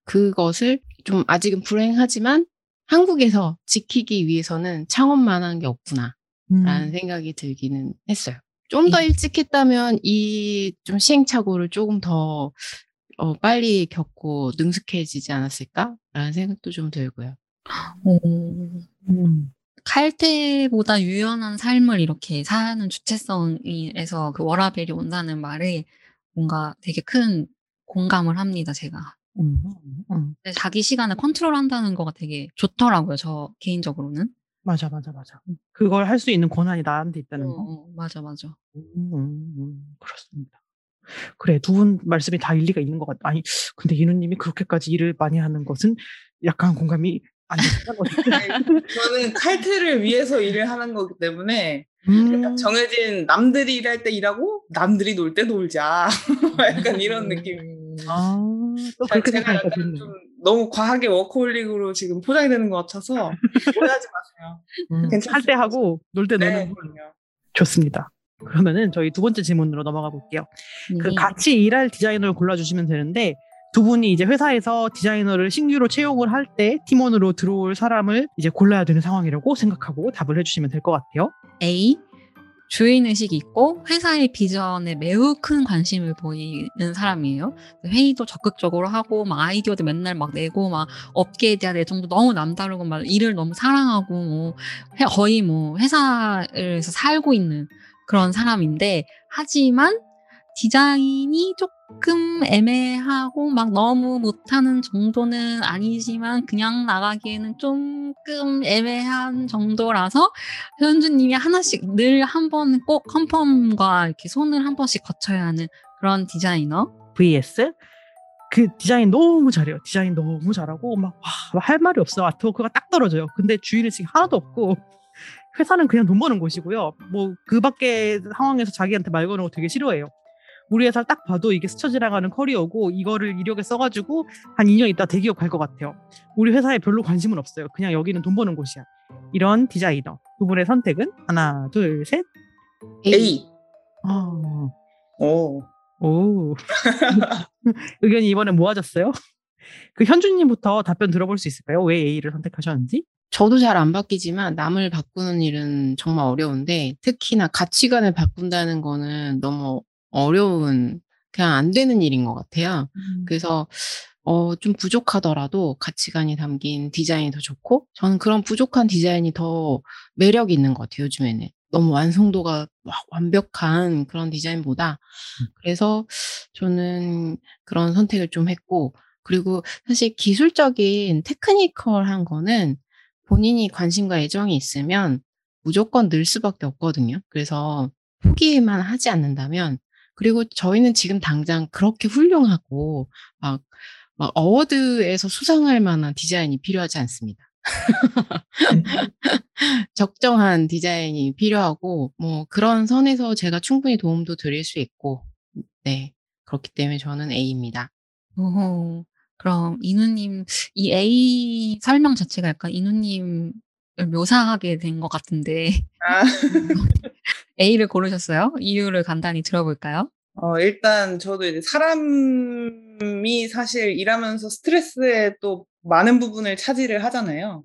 그것을 좀 아직은 불행하지만 한국에서 지키기 위해서는 창업만 한 게 없구나. 라는 음. 생각이 들기는 했어요. 좀 더 일찍 했다면 이 좀 시행착오를 조금 더 어, 빨리 겪고 능숙해지지 않았을까라는 생각도 좀 들고요. 어, 음. 칼퇴보다 유연한 삶을 이렇게 사는 주체성에서 그 워라벨이 온다는 말에 뭔가 되게 큰 공감을 합니다, 제가. 음. 음. 근데 자기 시간을 컨트롤 한다는 거가 되게 좋더라고요, 저 개인적으로는. 맞아 맞아 맞아. 그걸 할 수 있는 권한이 나한테 있다는 어, 거. 어, 맞아, 맞아. 음, 음, 음, 그렇습니다. 그래, 두 분 말씀이 다 일리가 있는 것 같다. 아니, 근데 이누님이 그렇게까지 일을 많이 하는 것은 약간 공감이 안 되는 저는 칼퇴를 위해서 일을 하는 거기 때문에 음, 정해진 남들이 일할 때 일하고 남들이 놀 때 놀자. 약간 이런 느낌. 아, 또 그렇게 제가 약간. 좀 너무 과하게 워커홀릭으로 지금 포장이 되는 것 같아서 오해하지 마세요. 음, 괜찮습니다. 할때 하고 놀때 네, 노는 거. 그럼요. 좋습니다. 그러면은 저희 두 번째 질문으로 넘어가 볼게요. 그 네. 같이 일할 디자이너를 골라주시면 되는데 두 분이 이제 회사에서 디자이너를 신규로 채용을 할 때 팀원으로 들어올 사람을 이제 골라야 되는 상황이라고 생각하고 답을 해주시면 될 것 같아요. A. 주인의식이 있고 회사의 비전에 매우 큰 관심을 보이는 사람이에요. 회의도 적극적으로 하고 막 아이디어도 맨날 막 내고 막 업계에 대한 애정도 너무 남다르고 막 일을 너무 사랑하고 뭐 회- 거의 뭐 회사에서 살고 있는 그런 사람인데 하지만 디자인이 조금 애매하고 막 너무 못하는 정도는 아니지만 그냥 나가기에는 조금 애매한 정도라서 현주님이 하나씩 늘 한 번 꼭 컨펌과 이렇게 손을 한 번씩 거쳐야 하는 그런 디자이너. vs 그 디자인 너무 잘해요. 디자인 너무 잘하고 막 할 말이 없어. 아트워크가 딱 떨어져요. 근데 주인의식이 하나도 없고 회사는 그냥 돈 버는 곳이고요. 뭐 그 밖에 상황에서 자기한테 말 거는 거 되게 싫어해요. 우리 회사 딱 봐도 이게 스쳐 지나가는 커리어고 이거를 이력에 써가지고 한 2년 있다 대기업 갈 것 같아요. 우리 회사에 별로 관심은 없어요. 그냥 여기는 돈 버는 곳이야. 이런 디자이너 두 분의 선택은 하나, 둘, 셋. A. 아, 오. 오. 의견이 이번에 모아졌어요. 그 현주님부터 답변 들어볼 수 있을까요? 왜 A를 선택하셨는지? 저도 잘 안 바뀌지만 남을 바꾸는 일은 정말 어려운데 특히나 가치관을 바꾼다는 거는 너무 어려운 그냥 안 되는 일인 것 같아요. 그래서 어, 좀 부족하더라도 가치관이 담긴 디자인이 더 좋고 저는 그런 부족한 디자인이 더 매력 있는 것 같아요. 요즘에는 너무 완성도가 막 완벽한 그런 디자인보다 그래서 저는 그런 선택을 좀 했고 그리고 사실 기술적인 테크니컬한 거는 본인이 관심과 애정이 있으면 무조건 늘 수밖에 없거든요. 그래서 포기만 하지 않는다면 그리고 저희는 지금 당장 그렇게 훌륭하고 막, 막 어워드에서 수상할 만한 디자인이 필요하지 않습니다. 적정한 디자인이 필요하고 뭐 그런 선에서 제가 충분히 도움도 드릴 수 있고 네 그렇기 때문에 저는 A입니다. 오, 그럼 이누님 이 A 설명 자체가 약간 이누님을 묘사하게 된 것 같은데 아, A를 고르셨어요? 이유를 간단히 들어볼까요? 어, 일단 저도 이제 사람이 사실 일하면서 스트레스에 또 많은 부분을 차지를 하잖아요.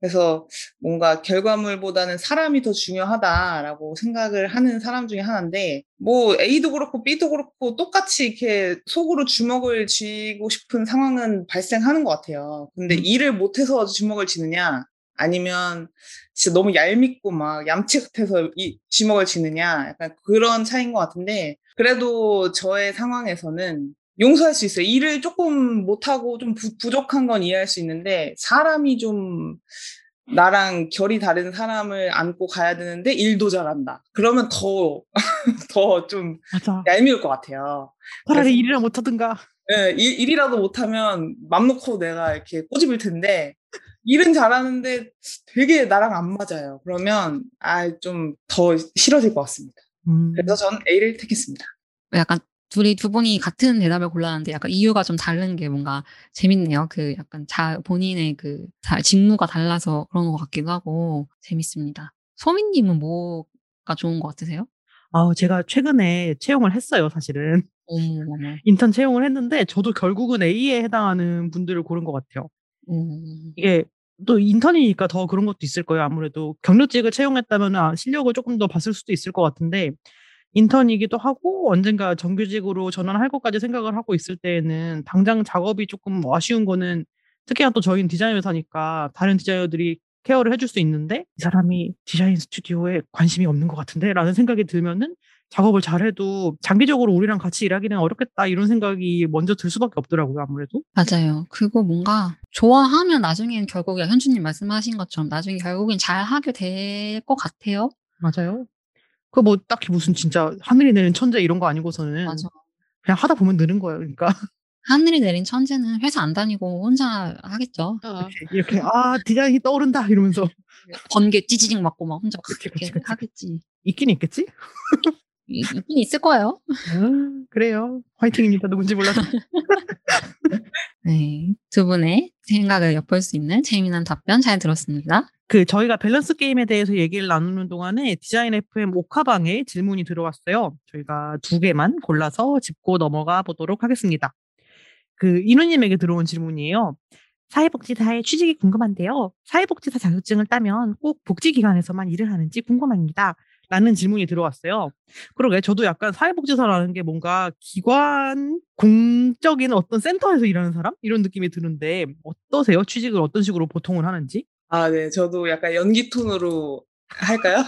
그래서 뭔가 결과물보다는 사람이 더 중요하다라고 생각을 하는 사람 중에 하나인데, 뭐 A도 그렇고 B도 그렇고 똑같이 이렇게 속으로 주먹을 쥐고 싶은 상황은 발생하는 것 같아요. 근데 일을 못해서 주먹을 쥐느냐, 아니면 진짜 너무 얄밉고 막 얌체 같아서 이 주먹을 쥐느냐, 약간 그런 차이인 것 같은데, 그래도 저의 상황에서는 용서할 수 있어요. 일을 조금 못하고 좀 부, 부족한 건 이해할 수 있는데, 사람이 좀 나랑 결이 다른 사람을 안고 가야 되는데 일도 잘한다. 그러면 더, 더 좀. 얄미울 것 같아요. 차라리 일이나 못하든가. 예, 일, 일이라도 못하면 맘 놓고 내가 이렇게 꼬집을 텐데, 일은 잘하는데 되게 나랑 안 맞아요. 그러면, 아, 좀 더 싫어질 것 같습니다. 음. 그래서 전 A를 택했습니다. 약간 둘이 두 분이 같은 대답을 골랐는데 약간 이유가 좀 다른 게 뭔가 재밌네요. 그 약간 자 본인의 그 자- 직무가 달라서 그런 것 같기도 하고 재밌습니다. 소민님은 뭐가 좋은 것 같으세요? 아우, 제가 최근에 채용을 했어요, 사실은. 어머 어머. 인턴 채용을 했는데, 저도 결국은 A에 해당하는 분들을 고른 것 같아요. 음, 이게 또 인턴이니까 더 그런 것도 있을 거예요. 아무래도 경력직을 채용했다면 아, 실력을 조금 더 봤을 수도 있을 것 같은데 인턴이기도 하고 언젠가 정규직으로 전환할 것까지 생각을 하고 있을 때에는 당장 작업이 조금 아쉬운 거는 특히나 또 저희는 디자인 회사니까 다른 디자이너들이 케어를 해줄 수 있는데 이 사람이 디자인 스튜디오에 관심이 없는 것 같은데 라는 생각이 들면은 작업을 잘해도 장기적으로 우리랑 같이 일하기는 어렵겠다 이런 생각이 먼저 들 수밖에 없더라고요 아무래도 맞아요. 그리고 뭔가 좋아하면 나중엔 결국에 현주님 말씀하신 것처럼 나중에 결국엔 잘 하게 될 것 같아요. 맞아요. 그 뭐 딱히 무슨 진짜 하늘이 내린 천재 이런 거 아니고서는 맞아. 그냥 하다 보면 느는 거예요. 그러니까 하늘이 내린 천재는 회사 안 다니고 혼자 하겠죠. 이렇게 아 디자인이 떠오른다 이러면서 번개 찌지직 맞고 막 혼자 막 그치, 그렇게 그치, 그치. 하겠지. 있긴 있겠지. 이- 있긴 있을 거예요. 음, 그래요. 화이팅입니다. 누군지 몰라도. 네. 두 분의 생각을 엿볼 수 있는 재미난 답변 잘 들었습니다. 그 저희가 밸런스 게임에 대해서 얘기를 나누는 동안에 디자인 FM 옥화방에 질문이 들어왔어요. 저희가 두 개만 골라서 짚고 넘어가 보도록 하겠습니다. 그 인우님에게 들어온 질문이에요. 사회복지사의 취직이 궁금한데요. 사회복지사 자격증을 따면 꼭 복지기관에서만 일을 하는지 궁금합니다. 라는 질문이 들어왔어요. 그러게 저도 약간 사회복지사라는 게 뭔가 기관 공적인 어떤 센터에서 일하는 사람 이런 느낌이 드는데 어떠세요? 취직을 어떤 식으로 보통은 하는지? 아, 네. 저도 약간 연기 톤으로 할까요?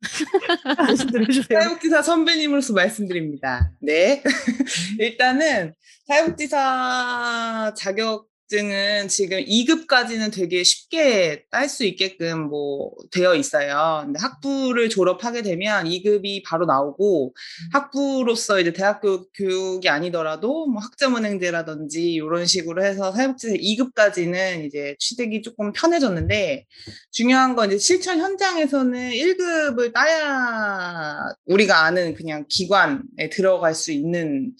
사회복지사 선배님으로서 말씀드립니다. 네. 일단은 사회복지사 자격 자격증은 지금 2급까지는 되게 쉽게 딸 수 있게끔 뭐 되어 있어요. 근데 학부를 졸업하게 되면 2급이 바로 나오고 학부로서 이제 대학교 교육이 아니더라도 뭐 학점은행제라든지 이런 식으로 해서 사회복지사 2급까지는 이제 취득이 조금 편해졌는데 중요한 건 이제 실천 현장에서는 1급을 따야 우리가 아는 그냥 기관에 들어갈 수 있는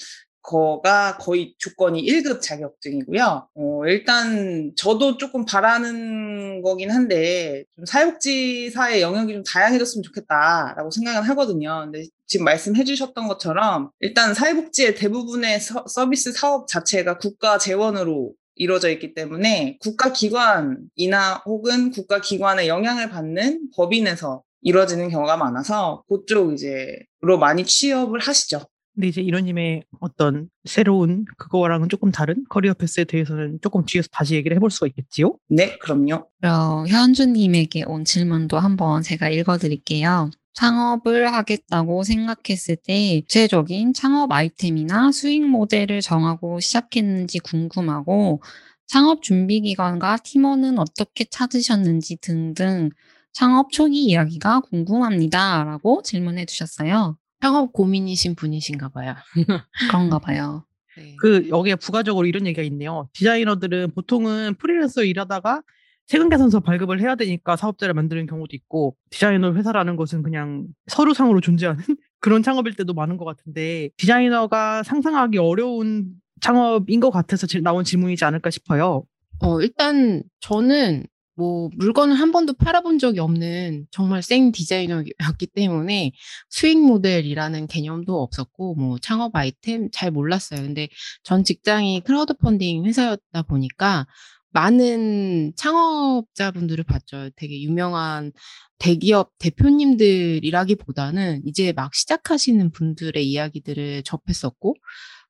거가 거의 조건이 1급 자격증이고요. 어, 일단 저도 조금 바라는 거긴 한데 좀 사회복지사의 영역이 좀 다양해졌으면 좋겠다라고 생각은 하거든요. 근데 지금 말씀해 주셨던 것처럼 일단 사회복지의 대부분의 서, 서비스 사업 자체가 국가 재원으로 이루어져 있기 때문에 국가기관이나 혹은 국가기관의 영향을 받는 법인에서 이루어지는 경우가 많아서 그쪽 이제로 많이 취업을 하시죠. 근데 이제 이런님의 어떤 새로운 그거랑은 조금 다른 커리어 패스에 대해서는 조금 뒤에서 다시 얘기를 해볼 수가 있겠지요? 네, 그럼요. 그럼 현주님에게 온 질문도 한번 제가 읽어드릴게요. 창업을 하겠다고 생각했을 때 구체적인 창업 아이템이나 수익 모델을 정하고 시작했는지 궁금하고 창업 준비 기간과 팀원은 어떻게 찾으셨는지 등등 창업 초기 이야기가 궁금합니다. 라고 질문해 주셨어요. 창업 고민이신 분이신가 봐요. 그런가 봐요. 네. 그 여기에 부가적으로 이런 얘기가 있네요. 디자이너들은 보통은 프리랜서 일하다가 세금 계산서 발급을 해야 되니까 사업자를 만드는 경우도 있고 디자이너 회사라는 것은 그냥 서류상으로 존재하는 그런 창업일 때도 많은 것 같은데 디자이너가 상상하기 어려운 창업인 것 같아서 질- 나온 질문이지 않을까 싶어요. 어, 일단 저는 뭐 물건을 한 번도 팔아본 적이 없는 정말 생 디자이너였기 때문에 수익 모델이라는 개념도 없었고 뭐 창업 아이템 잘 몰랐어요. 근데 전 직장이 크라우드 펀딩 회사였다 보니까 많은 창업자분들을 봤죠. 되게 유명한 대기업 대표님들이라기보다는 이제 막 시작하시는 분들의 이야기들을 접했었고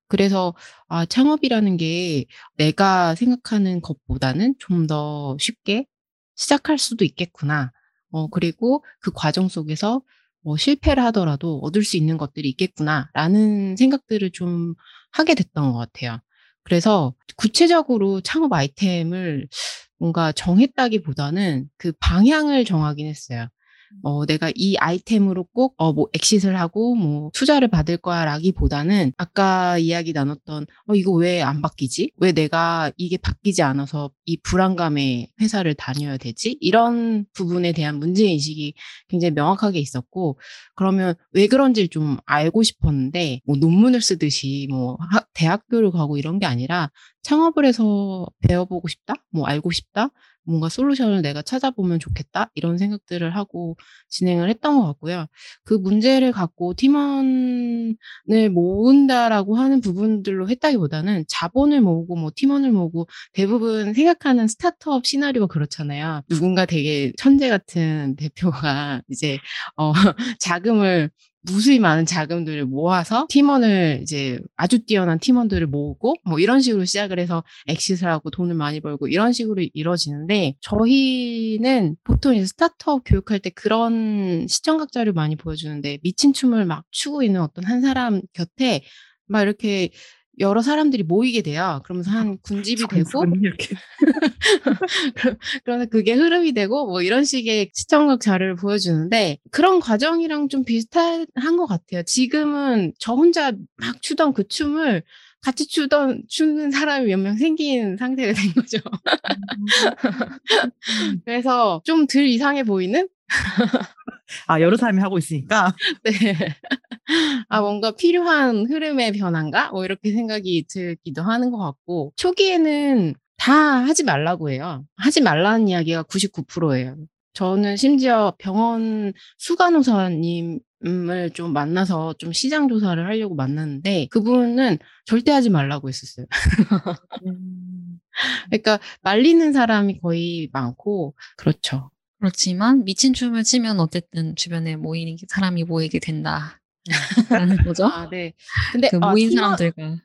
그래서 아, 창업이라는 게 내가 생각하는 것보다는 좀 더 쉽게 시작할 수도 있겠구나. 어, 그리고 그 과정 속에서 뭐 실패를 하더라도 얻을 수 있는 것들이 있겠구나. 라는 생각들을 좀 하게 됐던 것 같아요. 그래서 구체적으로 창업 아이템을 뭔가 정했다기보다는 그 방향을 정하긴 했어요. 어, 내가 이 아이템으로 꼭, 어, 뭐, 엑싯을 하고, 뭐, 투자를 받을 거야, 라기보다는, 아까 이야기 나눴던, 어, 이거 왜 안 바뀌지? 왜 내가 이게 바뀌지 않아서 이 불안감에 회사를 다녀야 되지? 이런 부분에 대한 문제인식이 굉장히 명확하게 있었고, 그러면 왜 그런지를 좀 알고 싶었는데, 뭐, 논문을 쓰듯이, 뭐, 학- 대학교를 가고 이런 게 아니라, 창업을 해서 배워보고 싶다? 뭐, 알고 싶다? 뭔가 솔루션을 내가 찾아보면 좋겠다 이런 생각들을 하고 진행을 했던 것 같고요. 그 문제를 갖고 팀원을 모은다라고 하는 부분들로 했다기보다는 자본을 모으고 뭐 팀원을 모으고 대부분 생각하는 스타트업 시나리오가 그렇잖아요. 누군가 되게 천재 같은 대표가 이제 어 자금을 무수히 많은 자금들을 모아서 팀원을 이제 아주 뛰어난 팀원들을 모으고 뭐 이런 식으로 시작을 해서 exit를 하고 돈을 많이 벌고 이런 식으로 이루어지는데 저희는 보통 이제 스타트업 교육할 때 그런 시청각 자료를 많이 보여주는데 미친 춤을 막 추고 있는 어떤 한 사람 곁에 막 이렇게 여러 사람들이 모이게 돼요. 그러면서 한 군집이 되고 이렇게. 그래서 그게 흐름이 되고 뭐 이런 식의 시청각 자료를 보여주는데 그런 과정이랑 좀 비슷한 것 같아요. 지금은 저 혼자 막 추던 그 춤을 같이 추던 추는 사람이 몇 명 생긴 상태가 된 거죠. 그래서 좀 덜 이상해 보이는 아 여러 사람이 하고 있으니까 네. 아, 뭔가 필요한 흐름의 변화인가? 뭐 이렇게 생각이 들기도 하는 것 같고, 초기에는 다 하지 말라고 해요. 하지 말라는 이야기가 99%예요. 저는 심지어 병원 수간호사님을 좀 만나서 좀 시장 조사를 하려고 만났는데, 그분은 절대 하지 말라고 했었어요. 그러니까 말리는 사람이 거의 많고, 그렇죠. 그렇지만 미친 춤을 추면 어쨌든 주변에 모이는 게- 사람이 모이게 된다. 라는 거죠. 아, 네. 근데 그 아, 모인 팀원- 사람들과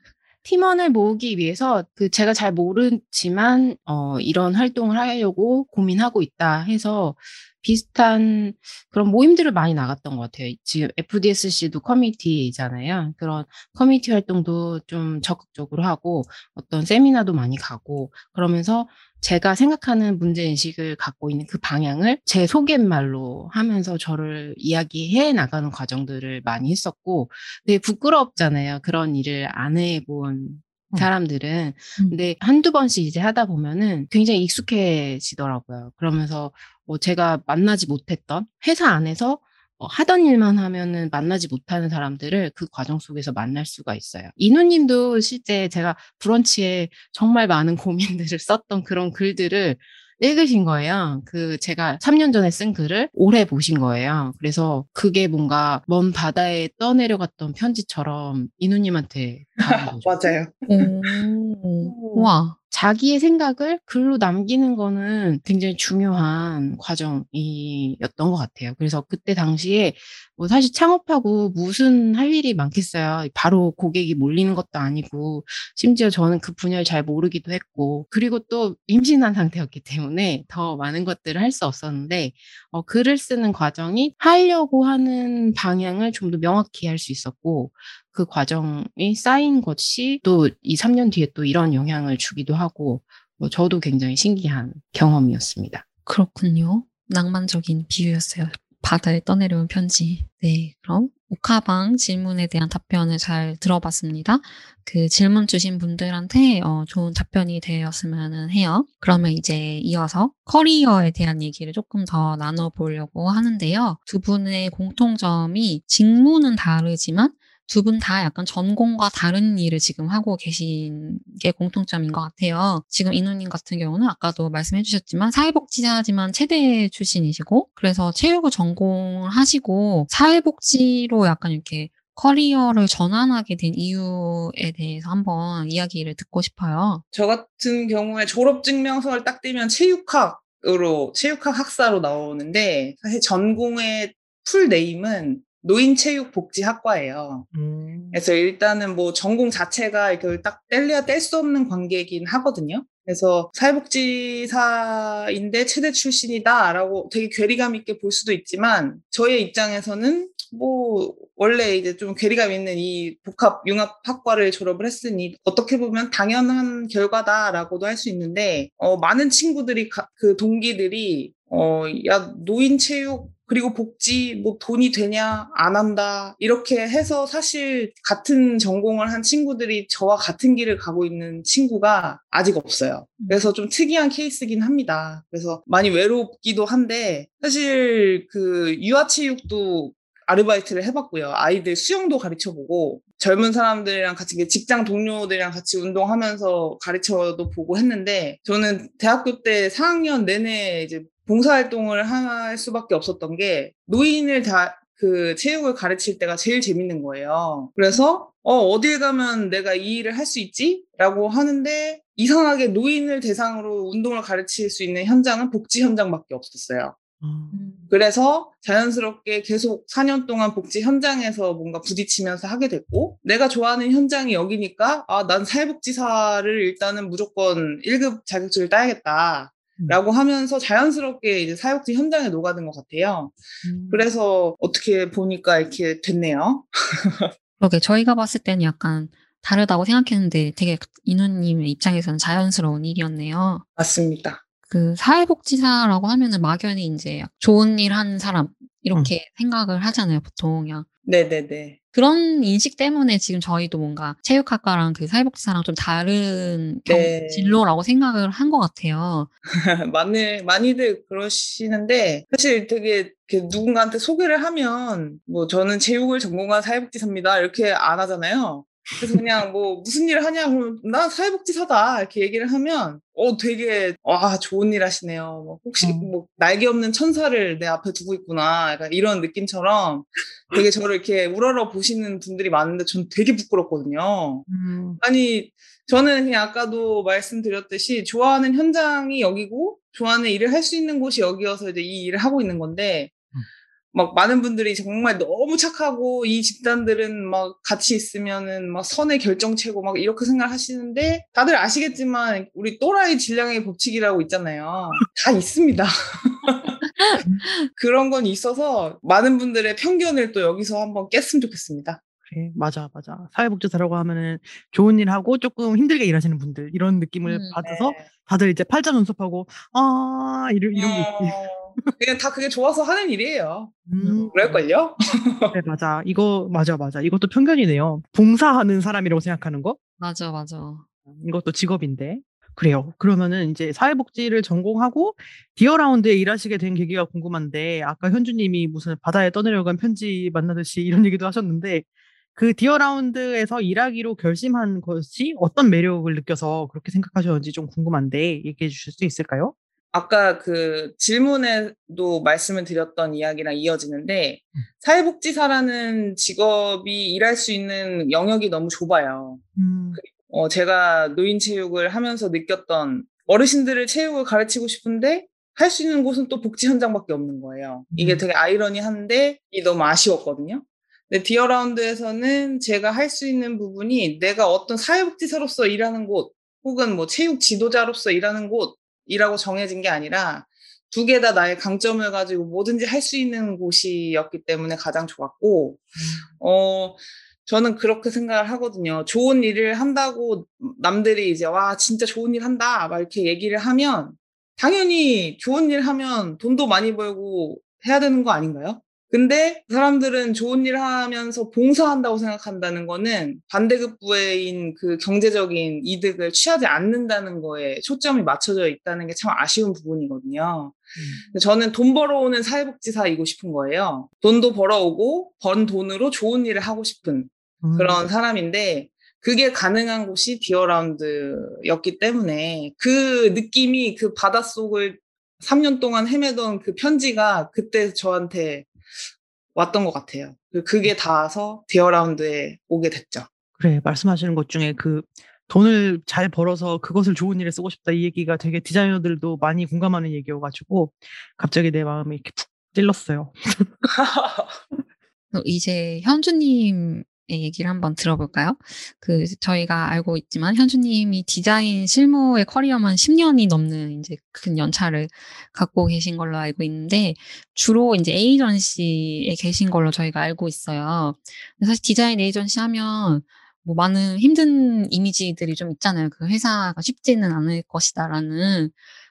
팀원을 모으기 위해서 그 제가 잘 모르지만 어 이런 활동을 하려고 고민하고 있다 해서 비슷한 그런 모임들을 많이 나갔던 것 같아요. 지금 FDSC도 커뮤니티잖아요. 그런 커뮤니티 활동도 좀 적극적으로 하고 어떤 세미나도 많이 가고 그러면서 제가 생각하는 문제인식을 갖고 있는 그 방향을 제 속갯말로 하면서 저를 이야기해 나가는 과정들을 많이 했었고 되게 부끄럽잖아요. 그런 일을 안 해본 음. 사람들은. 음. 근데 한두 번씩 이제 하다 보면은 굉장히 익숙해지더라고요. 그러면서 뭐 제가 만나지 못했던 회사 안에서 어, 하던 일만 하면은 만나지 못하는 사람들을 그 과정 속에서 만날 수가 있어요. 이누님도 실제 제가 브런치에 정말 많은 고민들을 썼던 그런 글들을 읽으신 거예요. 그 제가 3년 전에 쓴 글을 올해 보신 거예요. 그래서 그게 뭔가 먼 바다에 떠내려갔던 편지처럼 이누님한테. 맞아요. 오, 와. 자기의 생각을 글로 남기는 거는 굉장히 중요한 과정이었던 것 같아요. 그래서 그때 당시에 뭐 사실 창업하고 무슨 할 일이 많겠어요. 바로 고객이 몰리는 것도 아니고 심지어 저는 그 분야를 잘 모르기도 했고 그리고 또 임신한 상태였기 때문에 더 많은 것들을 할 수 없었는데 어, 글을 쓰는 과정이 하려고 하는 방향을 좀 더 명확히 할 수 있었고 그 과정이 쌓인 것이 또 이 3년 뒤에 또 이런 영향을 주기도 하고 뭐 저도 굉장히 신기한 경험이었습니다. 그렇군요. 낭만적인 비유였어요. 바다에 떠내려온 편지. 네, 그럼 오카방 질문에 대한 답변을 잘 들어봤습니다. 그 질문 주신 분들한테 어, 좋은 답변이 되었으면 해요. 그러면 이제 이어서 커리어에 대한 얘기를 조금 더 나눠보려고 하는데요. 두 분의 공통점이 직무는 다르지만 두 분 다 약간 전공과 다른 일을 지금 하고 계신 게 공통점인 것 같아요. 지금 이누님 같은 경우는 아까도 말씀해 주셨지만 사회복지사지만 체대 출신이시고 그래서 체육을 전공하시고 사회복지로 약간 이렇게 커리어를 전환하게 된 이유에 대해서 한번 이야기를 듣고 싶어요. 저 같은 경우에 졸업 증명서를 딱 떼면 체육학 으로, 체육학 학사로 나오는데, 사실 전공의 full name은 노인체육복지학과예요. 그래서 일단은 뭐 전공 자체가 이걸 딱 뗄래야 뗄 수 없는 관계이긴 하거든요. 그래서 사회복지사인데 체대 출신이다라고 되게 괴리감 있게 볼 수도 있지만 저의 입장에서는 뭐 원래 이제 좀 괴리감 있는 이 복합 융합 학과를 졸업을 했으니 어떻게 보면 당연한 결과다라고도 할 수 있는데 어 많은 친구들이 가, 그 동기들이 어야 노인 체육 그리고 복지 뭐 돈이 되냐 안 한다 이렇게 해서 사실 같은 전공을 한 친구들이 저와 같은 길을 가고 있는 친구가 아직 없어요. 그래서 좀 특이한 케이스긴 합니다. 그래서 많이 외롭기도 한데 사실 그 유아체육도 아르바이트를 해봤고요. 아이들 수영도 가르쳐보고 젊은 사람들이랑 같이 직장 동료들이랑 같이 운동하면서 가르쳐도 보고 했는데 저는 대학교 때 4학년 내내 이제 봉사활동을 할 수밖에 없었던 게 노인을 다 그 체육을 가르칠 때가 제일 재밌는 거예요. 그래서 어 어딜 가면 내가 이 일을 할 수 있지?라고 하는데 이상하게 노인을 대상으로 운동을 가르칠 수 있는 현장은 복지 현장밖에 없었어요. 그래서 자연스럽게 계속 4년 동안 복지 현장에서 뭔가 부딪히면서 하게 됐고, 내가 좋아하는 현장이 여기니까, 아, 난 사회복지사를 일단은 무조건 1급 자격증을 따야겠다. 라고 하면서 자연스럽게 이제 사회복지 현장에 녹아든 것 같아요. 그래서 어떻게 보니까 이렇게 됐네요. 그러게 저희가 봤을 때는 약간 다르다고 생각했는데 되게 인우님의 입장에서는 자연스러운 일이었네요. 맞습니다. 그 사회복지사라고 하면은 막연히 이제 좋은 일 하는 사람 이렇게 생각을 하잖아요, 보통. 그냥 네네네. 그런 인식 때문에 지금 저희도 뭔가 체육학과랑 그 사회복지사랑 좀 다른 경- 네. 진로라고 생각을 한 것 같아요. 많이, 많이들 그러시는데, 사실 되게 누군가한테 소개를 하면, 뭐, 저는 체육을 전공한 사회복지사입니다. 이렇게 안 하잖아요. 그래서 그냥 뭐, 무슨 일을 하냐? 그러면, 나 사회복지사다. 이렇게 얘기를 하면, 어, 되게, 와, 좋은 일 하시네요. 뭐 혹시 어. 뭐, 날개 없는 천사를 내 앞에 두고 있구나. 약간 이런 느낌처럼 되게 저를 이렇게 우러러 보시는 분들이 많은데, 전 되게 부끄럽거든요. 아니, 저는 그냥 아까도 말씀드렸듯이 좋아하는 현장이 여기고 좋아하는 일을 할 수 있는 곳이 여기여서 이제 이 일을 하고 있는 건데 막 많은 분들이 정말 너무 착하고 이 집단들은 막 같이 있으면은 막 선의 결정체고 막 이렇게 생각하시는데 다들 아시겠지만 우리 또라이 질량의 법칙이라고 있잖아요. 다 있습니다. 그런 건 있어서 많은 분들의 편견을 또 여기서 한번 깼으면 좋겠습니다. 그래, 맞아, 맞아. 사회복지사라고 하면은 좋은 일 하고 조금 힘들게 일하시는 분들 이런 느낌을 음, 받아서 네. 다들 이제 팔자 눈썹하고 아 이런 이런 게 있지. 어, 그냥 다 그게 좋아서 하는 일이에요. 음, 그럴걸요? 네, 맞아. 이거 맞아, 맞아. 이것도 편견이네요. 봉사하는 사람이라고 생각하는 거 맞아, 맞아. 이것도 직업인데. 그래요. 그러면은 이제 사회복지를 전공하고 디어라운드에 일하시게 된 계기가 궁금한데 아까 현주님이 무슨 바다에 떠내려간 편지 만나듯이 이런 얘기도 하셨는데 그 디어라운드에서 일하기로 결심한 것이 어떤 매력을 느껴서 그렇게 생각하셨는지 좀 궁금한데 얘기해 주실 수 있을까요? 아까 그 질문에도 말씀을 드렸던 이야기랑 이어지는데 사회복지사라는 직업이 일할 수 있는 영역이 너무 좁아요. 음, 어, 제가 노인 체육을 하면서 느꼈던 어르신들을 체육을 가르치고 싶은데 할 수 있는 곳은 또 복지 현장밖에 없는 거예요. 이게 음. 되게 아이러니한데 이 너무 아쉬웠거든요. 근데 디어라운드에서는 제가 할 수 있는 부분이 내가 어떤 사회복지사로서 일하는 곳 혹은 뭐 체육 지도자로서 일하는 곳 이라고 정해진 게 아니라 두 개 다 나의 강점을 가지고 뭐든지 할 수 있는 곳이었기 때문에 가장 좋았고, 어, 저는 그렇게 생각을 하거든요. 좋은 일을 한다고 남들이 이제, 와, 진짜 좋은 일 한다. 막 이렇게 얘기를 하면, 당연히 좋은 일 하면 돈도 많이 벌고 해야 되는 거 아닌가요? 근데 사람들은 좋은 일 하면서 봉사한다고 생각한다는 거는 반대급부인 그 경제적인 이득을 취하지 않는다는 거에 초점이 맞춰져 있다는 게 참 아쉬운 부분이거든요. 근데 저는 돈 벌어오는 사회복지사이고 싶은 거예요. 돈도 벌어오고 번 돈으로 좋은 일을 하고 싶은 음, 그런 사람인데 그게 가능한 곳이 디어라운드였기 때문에 그 느낌이 그 바닷속을 3년 동안 헤매던 그 편지가 그때 저한테 왔던 것 같아요. 그- 그게 닿아서 디어라운드에 오게 됐죠. 그래 말씀하시는 것 중에 그 돈을 잘 벌어서 그것을 좋은 일에 쓰고 싶다 이 얘기가 되게 디자이너들도 많이 공감하는 얘기여가지고 갑자기 내 마음이 이렇게 푹 찔렀어요. 그럼 이제 현주님의 얘기를 한번 들어볼까요? 그 저희가 알고 있지만 현주님이 디자인 실무의 커리어만 10년이 넘는 이제 큰 연차를 갖고 계신 걸로 알고 있는데 주로 이제 에이전시에 계신 걸로 저희가 알고 있어요. 사실 디자인 에이전시 하면 뭐 많은 힘든 이미지들이 좀 있잖아요. 그 회사가 쉽지는 않을 것이다라는.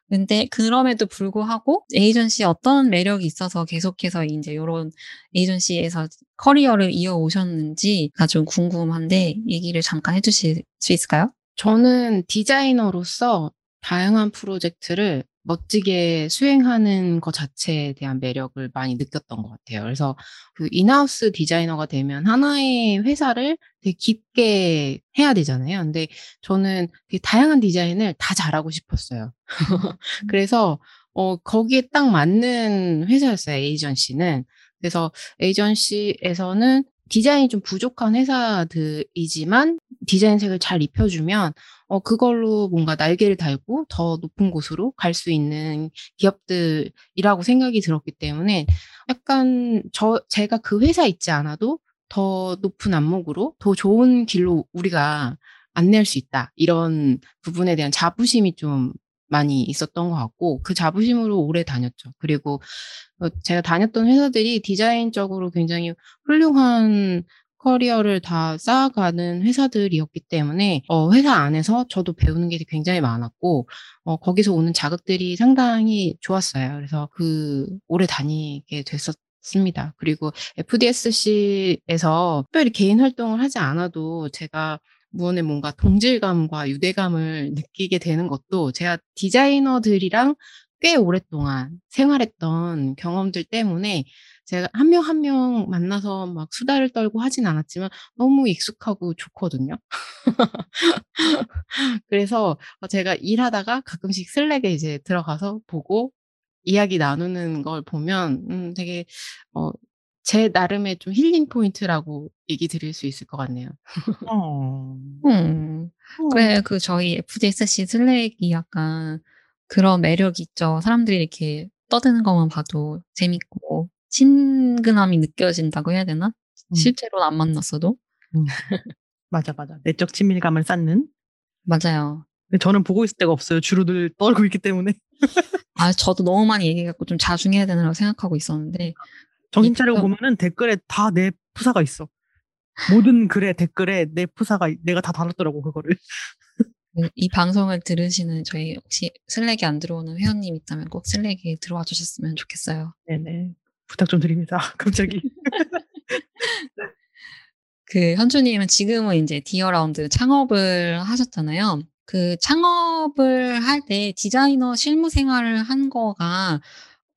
근데 그럼에도 불구하고 에이전시에 어떤 매력이 있어서 계속해서 이제 이런 에이전시에서 커리어를 이어오셨는지가 좀 궁금한데 얘기를 잠깐 해주실 수 있을까요? 저는 디자이너로서 다양한 프로젝트를 멋지게 수행하는 것 자체에 대한 매력을 많이 느꼈던 것 같아요. 그래서 그 인하우스 디자이너가 되면 하나의 회사를 되게 깊게 해야 되잖아요. 근데 저는 되게 다양한 디자인을 다 잘하고 싶었어요. 그래서 어, 거기에 딱 맞는 회사였어요. 에이전시는. 그래서 에이전시에서는 디자인이 좀 부족한 회사들이지만 디자인색을 잘 입혀주면 어, 그걸로 뭔가 날개를 달고 더 높은 곳으로 갈 수 있는 기업들이라고 생각이 들었기 때문에 약간 저, 제가 그 회사 있지 않아도 더 높은 안목으로 더 좋은 길로 우리가 안낼 수 있다. 이런 부분에 대한 자부심이 좀 많이 있었던 것 같고 그 자부심으로 오래 다녔죠. 그리고 어, 제가 다녔던 회사들이 디자인적으로 굉장히 훌륭한 커리어를 다 쌓아가는 회사들이었기 때문에 어, 회사 안에서 저도 배우는 게 굉장히 많았고 어, 거기서 오는 자극들이 상당히 좋았어요. 그래서 그 오래 다니게 됐었 습니다. 그리고 FDSC에서 특별히 개인 활동을 하지 않아도 제가 무언의 뭔가 동질감과 유대감을 느끼게 되는 것도 제가 디자이너들이랑 꽤 오랫동안 생활했던 경험들 때문에 제가 한 명 한 명 만나서 막 수다를 떨고 하진 않았지만 너무 익숙하고 좋거든요. 그래서 제가 일하다가 가끔씩 Slack에 이제 들어가서 보고 이야기 나누는 걸 보면 음, 되게 어, 제 나름의 좀 힐링 포인트라고 얘기 드릴 수 있을 것 같네요. 어. 음, 그래, 그 저희 FDSC Slack이 약간 그런 매력이 있죠. 사람들이 이렇게 떠드는 것만 봐도 재밌고 친근함이 느껴진다고 해야 되나? 음. 실제로는 안 만났어도. 음. 맞아, 맞아. 내적 친밀감을 쌓는. 맞아요. 저는 보고 있을 데가 없어요. 주로 늘 떨고 있기 때문에. 아, 저도 너무 많이 얘기해갖고 좀 자중해야 되느라고 생각하고 있었는데 정신 이- 차리고 어. 보면은 댓글에 다 내 프사가 있어. 모든 글에 댓글에 내 프사가 내가 다 달았더라고 그거를. 그- 이 방송을 들으시는 저희 혹시 Slack에 안 들어오는 회원님 있다면 꼭 Slack에 들어와 주셨으면 좋겠어요. 네네. 부탁 좀 드립니다. 갑자기. 그 현주님은 지금은 이제 디어라운드 창업을 하셨잖아요. 그 창업을 할 때 디자이너 실무 생활을 한 거가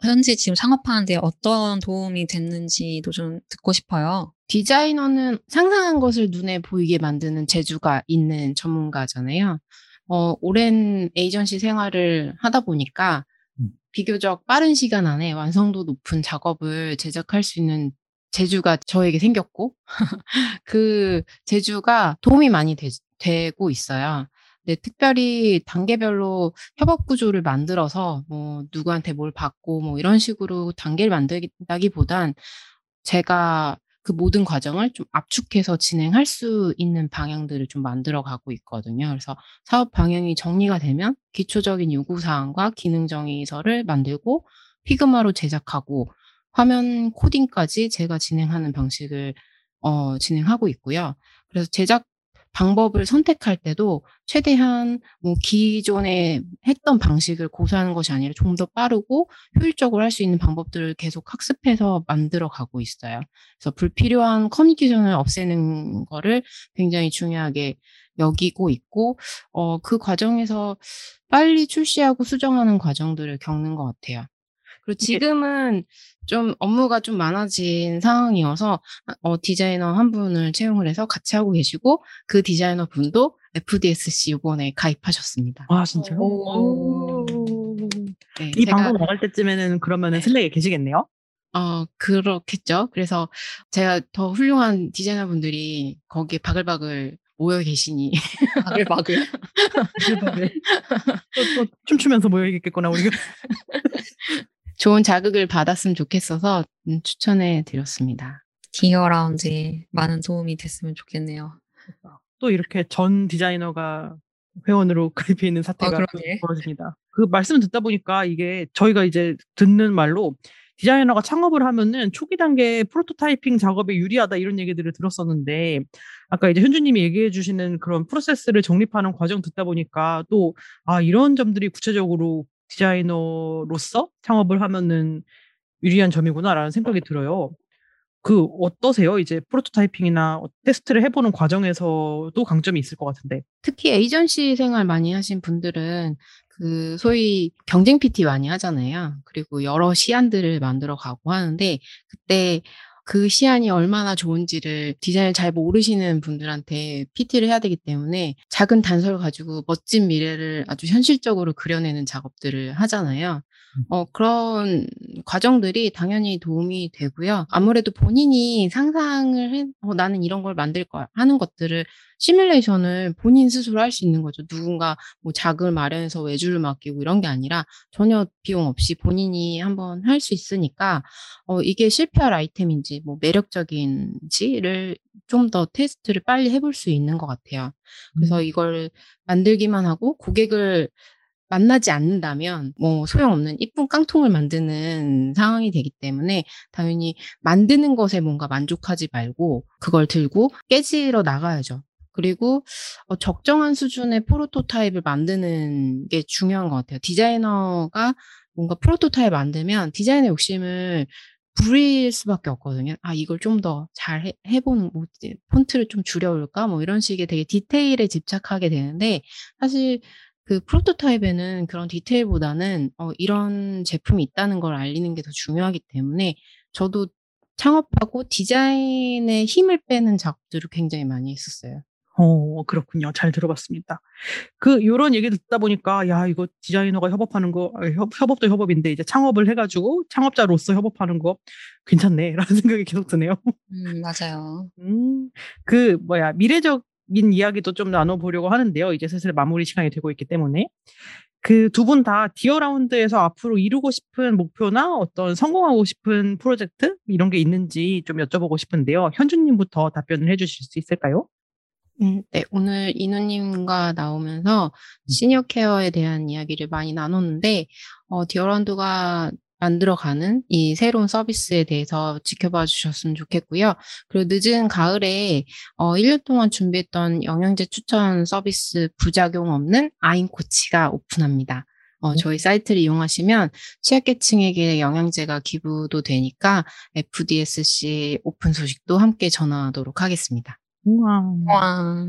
현재 지금 창업하는데 어떤 도움이 됐는지도 좀 듣고 싶어요. 디자이너는 상상한 것을 눈에 보이게 만드는 재주가 있는 전문가잖아요. 어, 오랜 에이전시 생활을 하다 보니까 음. 비교적 빠른 시간 안에 완성도 높은 작업을 제작할 수 있는 재주가 저에게 생겼고, 그 재주가 도움이 많이 되, 되고 있어요. 네, 특별히 단계별로 협업 구조를 만들어서 뭐 누구한테 뭘 받고 뭐 이런 식으로 단계를 만들다기보단 제가 그 모든 과정을 좀 압축해서 진행할 수 있는 방향들을 좀 만들어 가고 있거든요. 그래서 사업 방향이 정리가 되면 기초적인 요구사항과 기능 정의서를 만들고 피그마로 제작하고 화면 코딩까지 제가 진행하는 방식을 어, 진행하고 있고요. 그래서 제작 방법을 선택할 때도 최대한 뭐 기존에 했던 방식을 고수하는 것이 아니라 좀 더 빠르고 효율적으로 할 수 있는 방법들을 계속 학습해서 만들어 가고 있어요. 그래서 불필요한 커뮤니케이션을 없애는 거를 굉장히 중요하게 여기고 있고, 어, 그 과정에서 빨리 출시하고 수정하는 과정들을 겪는 것 같아요. 그리고 지금은 좀 업무가 좀 많아진 상황이어서 어, 디자이너 한 분을 채용을 해서 같이 하고 계시고 그 디자이너 분도 FDSC 이번에 가입하셨습니다. 아 진짜요? 오. 네, 이 제가- 방송 나갈 때쯤에는 그러면은 네. 슬랙에 계시겠네요? 어, 그렇겠죠. 그래서 제가 더 훌륭한 디자이너 분들이 거기에 바글바글 모여 계시니 바글바글. 또, 또 춤추면서 모여 있겠구나 우리가. 좋은 자극을 받았으면 좋겠어서 음, 추천해 드렸습니다. 디어 라운드에 많은 도움이 됐으면 좋겠네요. 또 이렇게 전 디자이너가 회원으로 가입해 있는 사태가 아, 그러네. 벌어집니다. 그 말씀을 듣다 보니까 이게 저희가 이제 듣는 말로 디자이너가 창업을 하면은 초기 단계 프로토타이핑 작업에 유리하다 이런 얘기들을 들었었는데 아까 이제 현주님이 얘기해 주시는 그런 프로세스를 정립하는 과정 듣다 보니까 또 아 이런 점들이 구체적으로 디자이너로서 창업을 하면은 유리한 점이구나라는 생각이 들어요. 그 어떠세요? 이제 프로토타이핑이나 테스트를 해보는 과정에서도 강점이 있을 것 같은데. 특히 에이전시 생활 많이 하신 분들은 그 소위 경쟁 PT 많이 하잖아요. 그리고 여러 시안들을 만들어 가고 하는데 그때 그 시안이 얼마나 좋은지를 디자인을 잘 모르시는 분들한테 PT를 해야 되기 때문에 작은 단서를 가지고 멋진 미래를 아주 현실적으로 그려내는 작업들을 하잖아요. 어, 그런 과정들이 당연히 도움이 되고요. 아무래도 본인이 상상을 해, 어, 나는 이런 걸 만들 거야 하는 것들을 시뮬레이션을 본인 스스로 할 수 있는 거죠. 누군가 뭐 자금을 마련해서 외주를 맡기고 이런 게 아니라 전혀 비용 없이 본인이 한번 할 수 있으니까 어, 이게 실패할 아이템인지 뭐 매력적인지를 좀 더 테스트를 빨리 해볼 수 있는 것 같아요. 그래서 이걸 만들기만 하고 고객을 만나지 않는다면 뭐 소용없는 이쁜 깡통을 만드는 상황이 되기 때문에 당연히 만드는 것에 뭔가 만족하지 말고 그걸 들고 깨지러 나가야죠. 그리고 어, 적정한 수준의 프로토타입을 만드는 게 중요한 것 같아요. 디자이너가 뭔가 프로토타입 만들면 디자인의 욕심을 부릴 수밖에 없거든요. 아, 이걸 좀 더 잘 해보는, 뭐, 폰트를 좀 줄여올까? 뭐 이런 식의 되게 디테일에 집착하게 되는데, 사실 그 프로토타입에는 그런 디테일보다는 어, 이런 제품이 있다는 걸 알리는 게 더 중요하기 때문에 저도 창업하고 디자인의 힘을 빼는 작업들을 굉장히 많이 했었어요. 어, 그렇군요. 잘 들어봤습니다. 그, 요런 얘기 듣다 보니까, 야, 이거 디자이너가 협업하는 거, 아, 협, 협업도 협업인데, 이제 창업을 해가지고, 창업자로서 협업하는 거, 괜찮네. 라는 생각이 계속 드네요. 음, 맞아요. 음, 그, 뭐야, 미래적인 이야기도 좀 나눠보려고 하는데요. 이제 슬슬 마무리 시간이 되고 있기 때문에. 그 두 분 다 디어라운드에서 앞으로 이루고 싶은 목표나 어떤 성공하고 싶은 프로젝트? 이런 게 있는지 좀 여쭤보고 싶은데요. 현주님부터 답변을 해주실 수 있을까요? 음, 네, 오늘 인우님과 나오면서 senior care에 대한 이야기를 많이 나눴는데, 어, 디어라운드가 만들어가는 이 새로운 서비스에 대해서 지켜봐 주셨으면 좋겠고요. 그리고 늦은 가을에 어, 1년 동안 준비했던 영양제 추천 서비스 부작용 없는 아임코치가 오픈합니다. 어, 저희 사이트를 이용하시면 취약계층에게 영양제가 기부도 되니까 FDSC 오픈 소식도 함께 전하도록 하겠습니다. 우와. 와.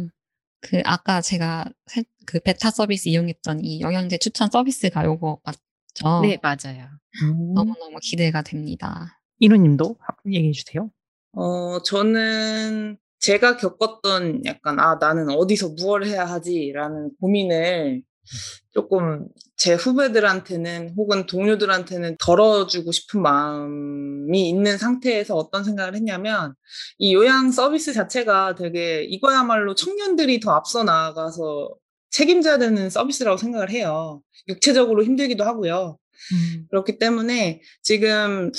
그 아까 제가 세- 그 베타 서비스 이용했던 이 영양제 추천 서비스가 요거 맞죠? 네, 맞아요. 음. 너무너무 기대가 됩니다. 인우님도 얘기해 주세요. 어, 저는 제가 겪었던 약간, 아, 나는 어디서 무엇을 해야 하지라는 고민을 조금 제 후배들한테는 혹은 동료들한테는 덜어주고 싶은 마음이 있는 상태에서 어떤 생각을 했냐면 이 요양 서비스 자체가 되게 이거야말로 청년들이 더 앞서 나아가서 책임져야 되는 서비스라고 생각을 해요. 육체적으로 힘들기도 하고요. 음. 그렇기 때문에 지금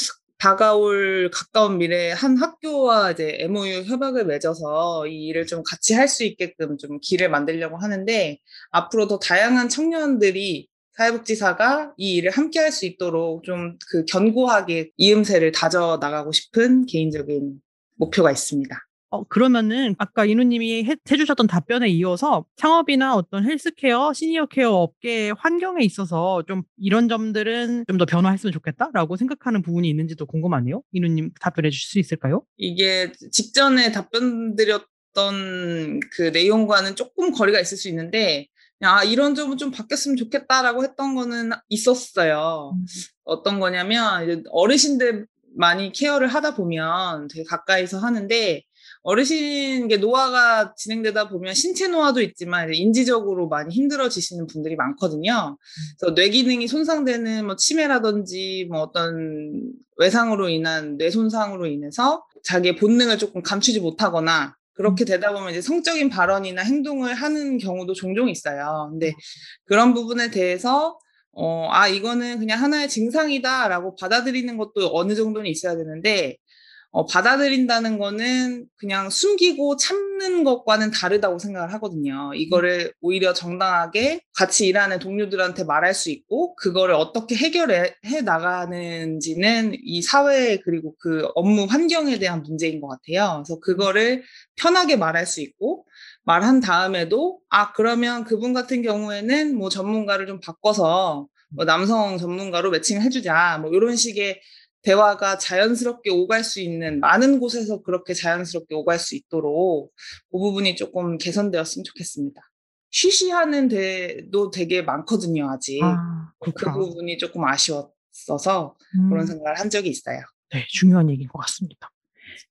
다가올 가까운 미래에 한 학교와 이제 MOU 협약을 맺어서 이 일을 좀 같이 할 수 있게끔 좀 길을 만들려고 하는데 앞으로 더 다양한 청년들이 사회복지사가 이 일을 함께 할 수 있도록 좀 그 견고하게 이음새를 다져 나가고 싶은 개인적인 목표가 있습니다. 어, 그러면은 아까 해, 해주셨던 답변에 이어서 창업이나 어떤 헬스케어, 시니어 케어 업계 환경에 있어서 좀 이런 점들은 좀 더 변화했으면 좋겠다라고 생각하는 부분이 있는지도 궁금하네요. 인우님 답변해 주실 수 있을까요? 이게 직전에 답변 드렸던 그 내용과는 조금 거리가 있을 수 있는데, 아, 이런 점은 좀 바뀌었으면 좋겠다라고 했던 거는 있었어요. 어떤 거냐면, 어르신들 많이 케어를 하다 보면 되게 가까이서 하는데, 어르신 게 노화가 진행되다 보면 신체 노화도 있지만 이제 인지적으로 많이 힘들어지시는 분들이 많거든요. 그래서 뇌 기능이 손상되는 뭐 치매라든지 뭐 어떤 외상으로 인한 뇌 손상으로 인해서 자기의 본능을 조금 감추지 못하거나 그렇게 되다 보면 이제 성적인 발언이나 행동을 하는 경우도 종종 있어요. 근데 그런 부분에 대해서 어, 아, 이거는 그냥 하나의 증상이다라고 받아들이는 것도 어느 정도는 있어야 되는데, 어, 받아들인다는 거는 그냥 숨기고 참는 것과는 다르다고 생각을 하거든요. 이거를 오히려 정당하게 같이 일하는 동료들한테 말할 수 있고, 그거를 어떻게 해결해 해 나가는지는 이 사회 그리고 그 업무 환경에 대한 문제인 것 같아요. 그래서 그거를 편하게 말할 수 있고, 말한 다음에도, 아, 그러면 그분 같은 경우에는 뭐 전문가를 좀 바꿔서 뭐 남성 전문가로 매칭해주자. 뭐 이런 식의 대화가 자연스럽게 오갈 수 있는 많은 곳에서 그렇게 자연스럽게 오갈 수 있도록 그 부분이 조금 개선되었으면 좋겠습니다. 쉬쉬하는 데도 되게 많거든요, 아직. 아, 그. 부분이 조금 아쉬웠어서 음, 그런 생각을 한 적이 있어요. 네, 중요한 얘기인 것 같습니다.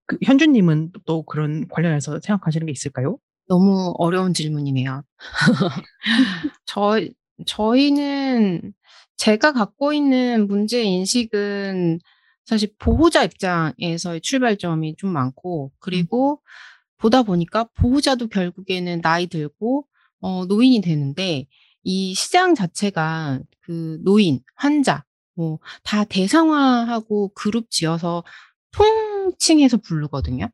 그, 현주님은 또 그런 관련해서 생각하시는 게 있을까요? 너무 어려운 질문이네요. 저, 저희는 제가 갖고 있는 문제 인식은 사실 보호자 입장에서의 출발점이 좀 많고, 그리고 보다 보니까 보호자도 결국에는 나이 들고, 어, 노인이 되는데, 이 시장 자체가 그 노인, 환자, 뭐, 다 대상화하고 그룹 지어서 통칭해서 부르거든요.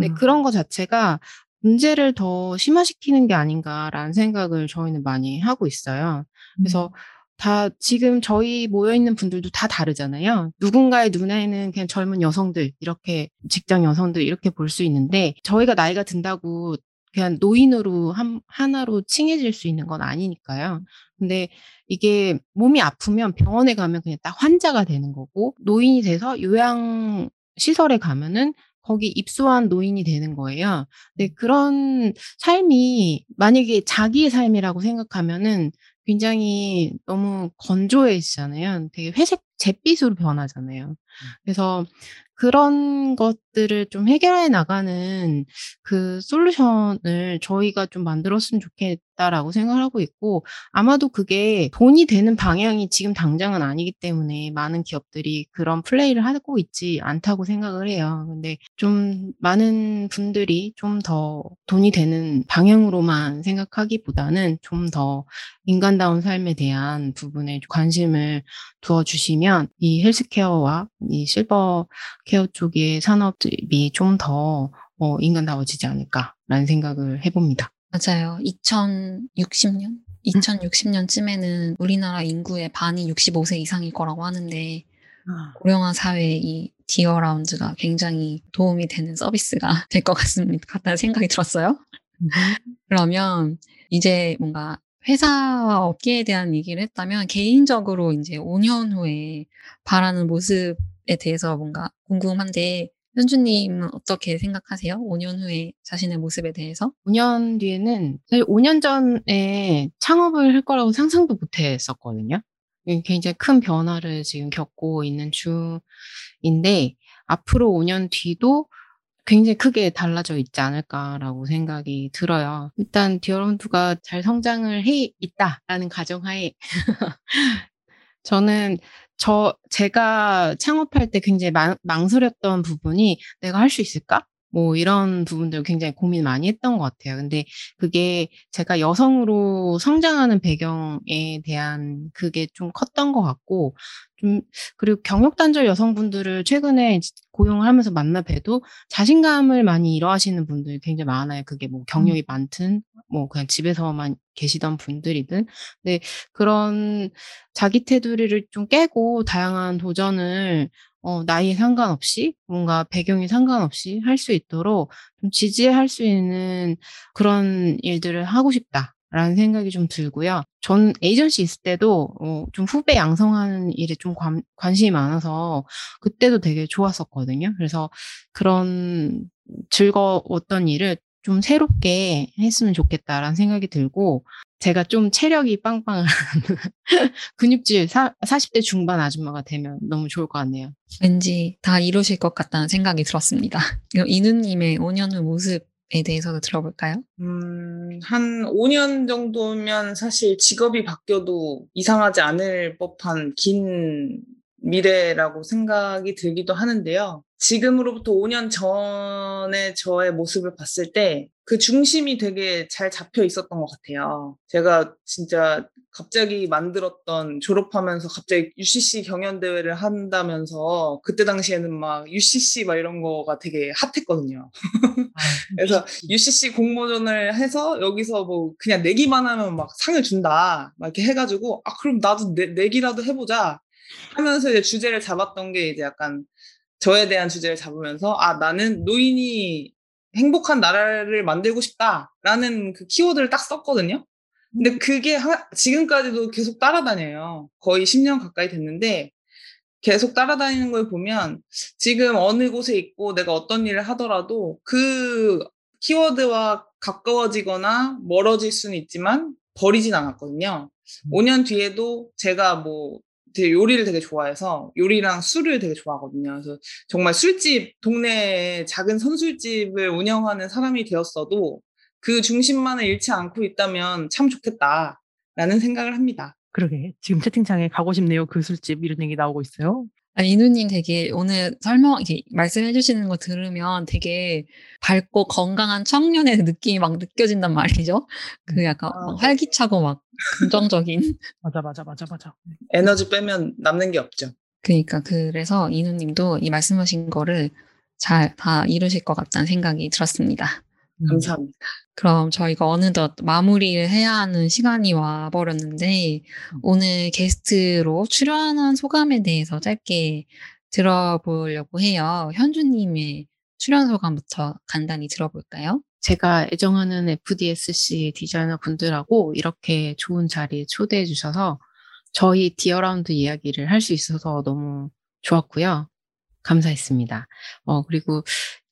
네, 아, 그런 거 자체가 문제를 더 심화시키는 게 아닌가라는 생각을 저희는 많이 하고 있어요. 그래서 다 지금 저희 모여 있는 분들도 다 다르잖아요. 누군가의 눈에는 그냥 젊은 여성들, 이렇게 직장 여성들 이렇게 볼 수 있는데 저희가 나이가 든다고 그냥 노인으로 한, 하나로 칭해질 수 있는 건 아니니까요. 근데 이게 몸이 아프면 병원에 가면 그냥 딱 환자가 되는 거고 노인이 돼서 요양 시설에 가면은 거기 입소한 노인이 되는 거예요. 근데 그런 삶이 만약에 자기의 삶이라고 생각하면은 굉장히 너무 건조해지잖아요. 되게 회색 잿빛으로 변하잖아요. 그래서 그런 것들을 좀 해결해 나가는 그 솔루션을 저희가 좀 만들었으면 있다 라고 생각하고 있고 아마도 그게 돈이 되는 방향이 지금 당장은 아니기 때문에 많은 기업들이 그런 플레이를 하고 있지 않다고 생각을 해요. 근데 좀 많은 분들이 좀 더 돈이 되는 방향으로만 생각하기보다는 좀 더 인간다운 삶에 대한 부분에 관심을 두어 주시면 이 헬스케어와 이 실버 케어 쪽의 산업들이 좀더 어, 인간다워지지 않을까라는 생각을 해봅니다. 맞아요. 2060년? 2060년쯤에는 우리나라 인구의 반이 65세 이상일 거라고 하는데 고령화 사회에 이 디어 라운드가 굉장히 도움이 되는 서비스가 될 것 같습니다. 같다는 생각이 들었어요. 그러면 이제 뭔가 회사와 업계에 대한 얘기를 했다면 개인적으로 이제 5년 후에 바라는 모습에 대해서 뭔가 궁금한데 현주님은 어떻게 생각하세요? 5년 후에 자신의 모습에 대해서? 5년 뒤에는 사실 5년 전에 창업을 할 거라고 상상도 못 했었거든요. 굉장히 큰 변화를 지금 겪고 있는 중인데 앞으로 5년 뒤도 굉장히 크게 달라져 있지 않을까라고 생각이 들어요. 일단 디어런드가 잘 성장을 해 있다라는 가정하에 저는 저 제가 창업할 때 굉장히 망, 망설였던 부분이 내가 할 수 있을까? 뭐 이런 부분들 굉장히 고민 많이 했던 것 같아요. 근데 그게 제가 여성으로 성장하는 배경에 대한 그게 좀 컸던 것 같고 좀 그리고 경력 단절 여성분들을 최근에 고용을 하면서 만나 봬도 자신감을 많이 잃어하시는 분들이 굉장히 많아요. 그게 뭐 경력이 음. 많든 뭐 그냥 집에서만 계시던 분들이든. 근데 그런 자기 테두리를 좀 깨고 다양한 도전을 어, 나이에 상관없이 뭔가 배경이 상관없이 할 수 있도록 좀 지지할 수 있는 그런 일들을 하고 싶다 라는 생각이 좀 들고요. 전 에이전시 있을 때도 어, 좀 후배 양성하는 일에 좀 관, 관심이 많아서 그때도 되게 좋았었거든요. 그래서 그런 즐거웠던 일을 좀 새롭게 했으면 좋겠다라는 생각이 들고 제가 좀 체력이 빵빵한 근육질 사, 40대 중반 아줌마가 되면 너무 좋을 것 같네요. 왠지 다 이루실 것 같다는 생각이 들었습니다. 이누님의 5년 후 모습 에 대해서도 들어볼까요? 음, 한 5년 정도면 사실 직업이 바뀌어도 이상하지 않을 법한 긴 미래라고 생각이 들기도 하는데요. 지금으로부터 5년 전에 저의 모습을 봤을 때 그 중심이 되게 잘 잡혀 있었던 것 같아요. 제가 진짜 갑자기 만들었던 졸업하면서 갑자기 UCC 경연대회를 한다면서 그때 당시에는 막 UCC 막 이런 거가 되게 핫했거든요. 아, 그래서 UCC 공모전을 해서 여기서 뭐 그냥 내기만 하면 막 상을 준다. 막 이렇게 해가지고 아, 그럼 나도 내, 내기라도 해보자. 하면서 이제 주제를 잡았던 게 이제 약간 저에 대한 주제를 잡으면서 아 나는 노인이 행복한 나라를 만들고 싶다라는 그 키워드를 딱 썼거든요. 근데 음. 그게 하, 지금까지도 계속 따라다녀요. 거의 10년 가까이 됐는데 계속 따라다니는 걸 보면 지금 어느 곳에 있고 내가 어떤 일을 하더라도 그 키워드와 가까워지거나 멀어질 수는 있지만 버리진 않았거든요. 5년 음. 뒤에도 제가 뭐 되게 요리를 되게 좋아해서 요리랑 술을 되게 좋아하거든요. 그래서 정말 술집, 동네에 작은 선술집을 운영하는 사람이 되었어도 그 중심만을 잃지 않고 있다면 참 좋겠다라는 생각을 합니다. 그러게. 지금 채팅창에 가고 싶네요. 그 술집 이런 얘기 나오고 있어요. 아니, 이누님 되게 오늘 설명, 이렇게 말씀해 주시는 거 들으면 되게 밝고 건강한 청년의 느낌이 막 느껴진단 말이죠. 그 음. 약간 아, 활기차고 막 긍정적인. 맞아, 맞아, 맞아, 맞아. 에너지 빼면 남는 게 없죠. 그러니까 그래서 이누님도 이 말씀하신 거를 잘 다 이루실 것 같다는 생각이 들었습니다. 음. 감사합니다. 그럼 저희가 어느덧 마무리를 해야 하는 시간이 와 버렸는데 음. 오늘 게스트로 출연한 소감에 대해서 짧게 들어보려고 해요. 현주님의 출연 소감부터 간단히 들어볼까요? 제가 애정하는 FDSC 디자이너 분들하고 이렇게 좋은 자리에 초대해 주셔서 저희 디어라운드 이야기를 할 수 있어서 너무 좋았고요. 감사했습니다. 어, 그리고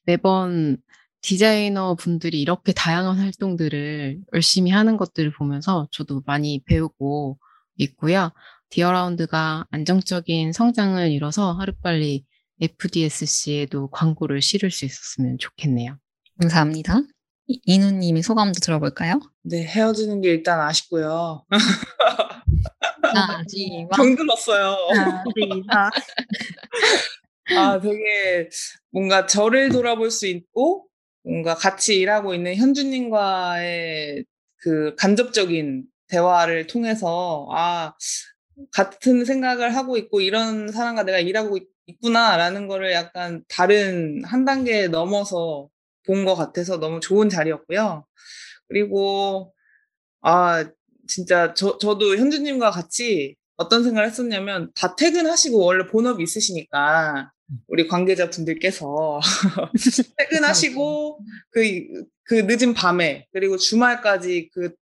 매번 디자이너 분들이 이렇게 다양한 활동들을 열심히 하는 것들을 보면서 저도 많이 배우고 있고요. 디어라운드가 안정적인 성장을 이뤄서 하루빨리 FDSC에도 광고를 실을 수 있었으면 좋겠네요. 감사합니다. 이- 인우님의 소감도 들어볼까요? 네, 헤어지는 게 일단 아쉽고요. 하지만 병들었어요. 아, 아, 되게 뭔가 저를 돌아볼 수 있고 뭔가 같이 일하고 있는 현주님과의 그 간접적인 대화를 통해서 아, 같은 생각을 하고 있고 이런 사람과 내가 일하고 있, 있구나라는 거를 약간 다른 한 단계 넘어서 본 것 같아서 너무 좋은 자리였고요. 그리고 아, 진짜 저, 저도 현주님과 같이 어떤 생각을 했었냐면 다 퇴근하시고 원래 본업이 있으시니까 우리 관계자분들께서 퇴근하시고 그, 그 늦은 밤에 그리고 주말까지 그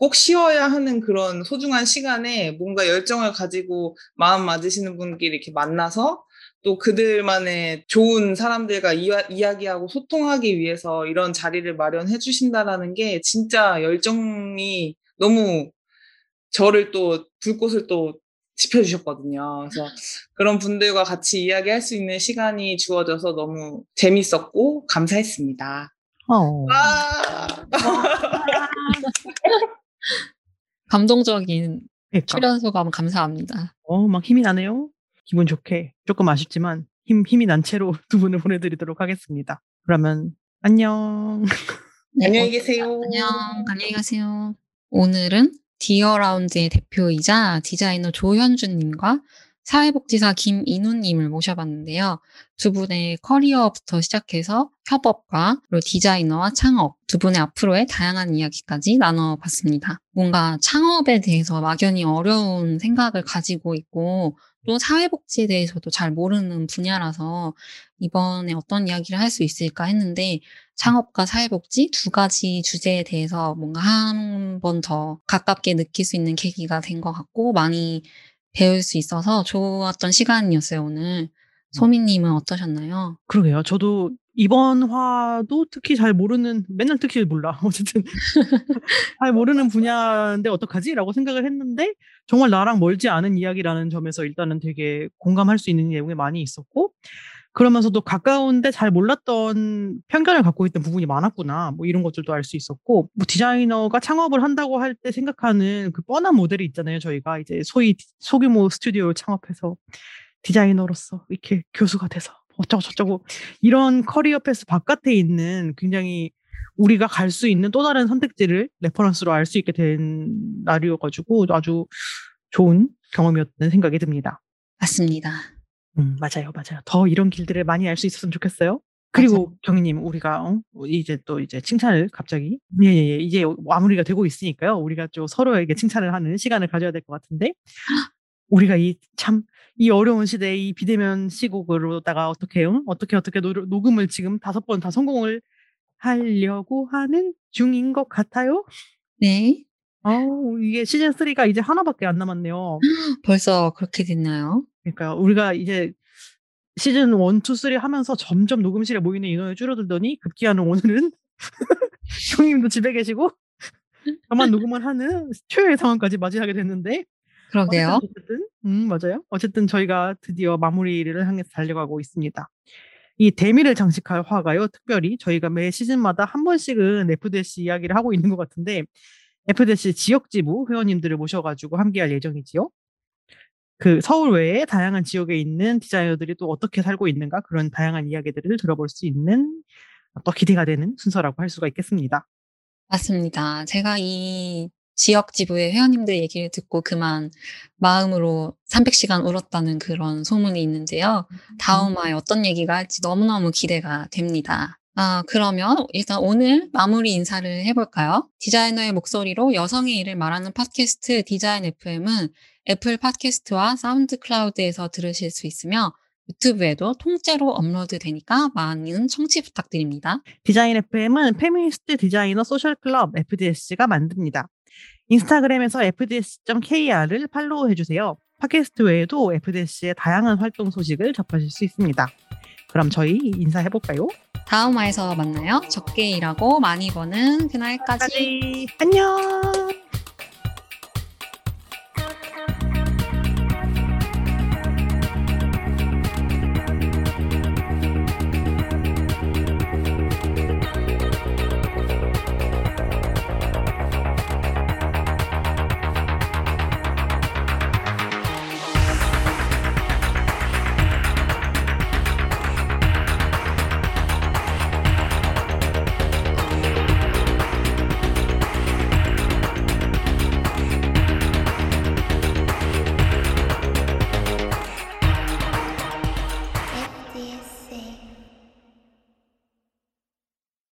꼭 쉬어야 하는 그런 소중한 시간에 뭔가 열정을 가지고 마음 맞으시는 분끼리 이렇게 만나서 또 그들만의 좋은 사람들과 이야, 이야기하고 소통하기 위해서 이런 자리를 마련해 주신다라는 게 진짜 열정이 너무 저를 또 불꽃을 또 지펴주셨거든요. 그래서 그런 분들과 같이 이야기할 수 있는 시간이 주어져서 너무 재밌었고 감사했습니다. 어. 와! 감동적인 그러니까. 출연 소감 감사합니다. 어, 막 힘이 나네요. 기분 좋게. 조금 아쉽지만 힘, 힘이 난 채로 두 분을 보내드리도록 하겠습니다. 그러면 안녕. 네, 안녕히 계세요. 안녕, 안녕히 가세요. 오늘은 디어라운드의 대표이자 디자이너 조현주님과 사회복지사 김인우님을 모셔봤는데요. 두 분의 커리어부터 시작해서 협업과 그리고 디자이너와 창업 두 분의 앞으로의 다양한 이야기까지 나눠봤습니다. 뭔가 창업에 대해서 막연히 어려운 생각을 가지고 있고 또 사회복지에 대해서도 잘 모르는 분야라서 이번에 어떤 이야기를 할 수 있을까 했는데 창업과 사회복지 두 가지 주제에 대해서 뭔가 한 번 더 가깝게 느낄 수 있는 계기가 된 것 같고 많이 배울 수 있어서 좋았던 시간이었어요, 오늘. 소민님은 어떠셨나요? 그러게요. 저도 이번 화도 특히 잘 모르는, 맨날 특히 몰라. 어쨌든. 잘 모르는 분야인데 어떡하지? 라고 생각을 했는데, 정말 나랑 멀지 않은 이야기라는 점에서 일단은 되게 공감할 수 있는 내용이 많이 있었고, 그러면서도 가까운데 잘 몰랐던 편견을 갖고 있던 부분이 많았구나. 뭐 이런 것들도 알 수 있었고, 뭐 디자이너가 창업을 한다고 할 때 생각하는 그 뻔한 모델이 있잖아요. 저희가 이제 소위 소규모 스튜디오 창업해서 디자이너로서 이렇게 교수가 돼서 어쩌고 저쩌고 이런 career path 바깥에 있는 굉장히 우리가 갈 수 있는 또 다른 선택지를 reference로 알 수 있게 된 날이어가지고 아주 좋은 경험이었다는 생각이 듭니다. 맞습니다. 음, 맞아요, 맞아요. 더 이런 길들을 많이 알 수 있었으면 좋겠어요. 그리고 경희님, 우리가 어? 이제 또 이제 칭찬을 갑자기 예예 예 이제 마무리가 되고 있으니까요. 우리가 좀 서로에게 칭찬을 하는 시간을 가져야 될 것 같은데 우리가 이참이 어려운 시대에 이 비대면 시국으로다가 어떻게 요 어떻게 어떻게 노, 녹음을 지금 다섯 번 다 성공을 하려고 하는 중인 것 같아요. 네. 아우 이게 시즌 3가 이제 하나밖에 안 남았네요. 벌써 그렇게 됐나요? 그러니까 우리가 이제 시즌 1, 2, 3 하면서 점점 녹음실에 모이는 인원이 줄어들더니 급기야는 오늘은 형님도 집에 계시고 저만 녹음을 하는 최후의 상황까지 맞이하게 됐는데 그러게요. 어쨌든 음 맞아요. 어쨌든 저희가 드디어 마무리를 향해서 달려가고 있습니다. 이 대미를 장식할 화가요. 특별히 저희가 매 시즌마다 한 번씩은 FDC 이야기를 하고 있는 것 같은데 FDC 지역지부 회원님들을 모셔가지고 함께할 예정이지요. 그 서울 외에 다양한 지역에 있는 디자이너들이 또 어떻게 살고 있는가 그런 다양한 이야기들을 들어볼 수 있는 또 기대가 되는 순서라고 할 수가 있겠습니다. 맞습니다. 제가 이 지역 지부의 회원님들 얘기를 듣고 그만 마음으로 300시간 울었다는 그런 소문이 있는데요. 다음 화에 어떤 얘기가 할지 너무너무 기대가 됩니다. 아, 그러면 일단 오늘 마무리 인사를 해볼까요? 디자이너의 목소리로 여성의 일을 말하는 팟캐스트 디자인 FM은 애플 팟캐스트와 사운드 클라우드에서 들으실 수 있으며 유튜브에도 통째로 업로드 되니까 많은 청취 부탁드립니다. 디자인 FM은 페미니스트 디자이너 소셜 클럽 FDSC가 만듭니다. 인스타그램에서 fdsc.kr을 팔로우 해주세요. 팟캐스트 외에도 FDSC의 다양한 활동 소식을 접하실 수 있습니다. 그럼 저희 인사해볼까요? 다음 화에서 만나요. 적게 일하고 많이 버는 그날까지. 안녕!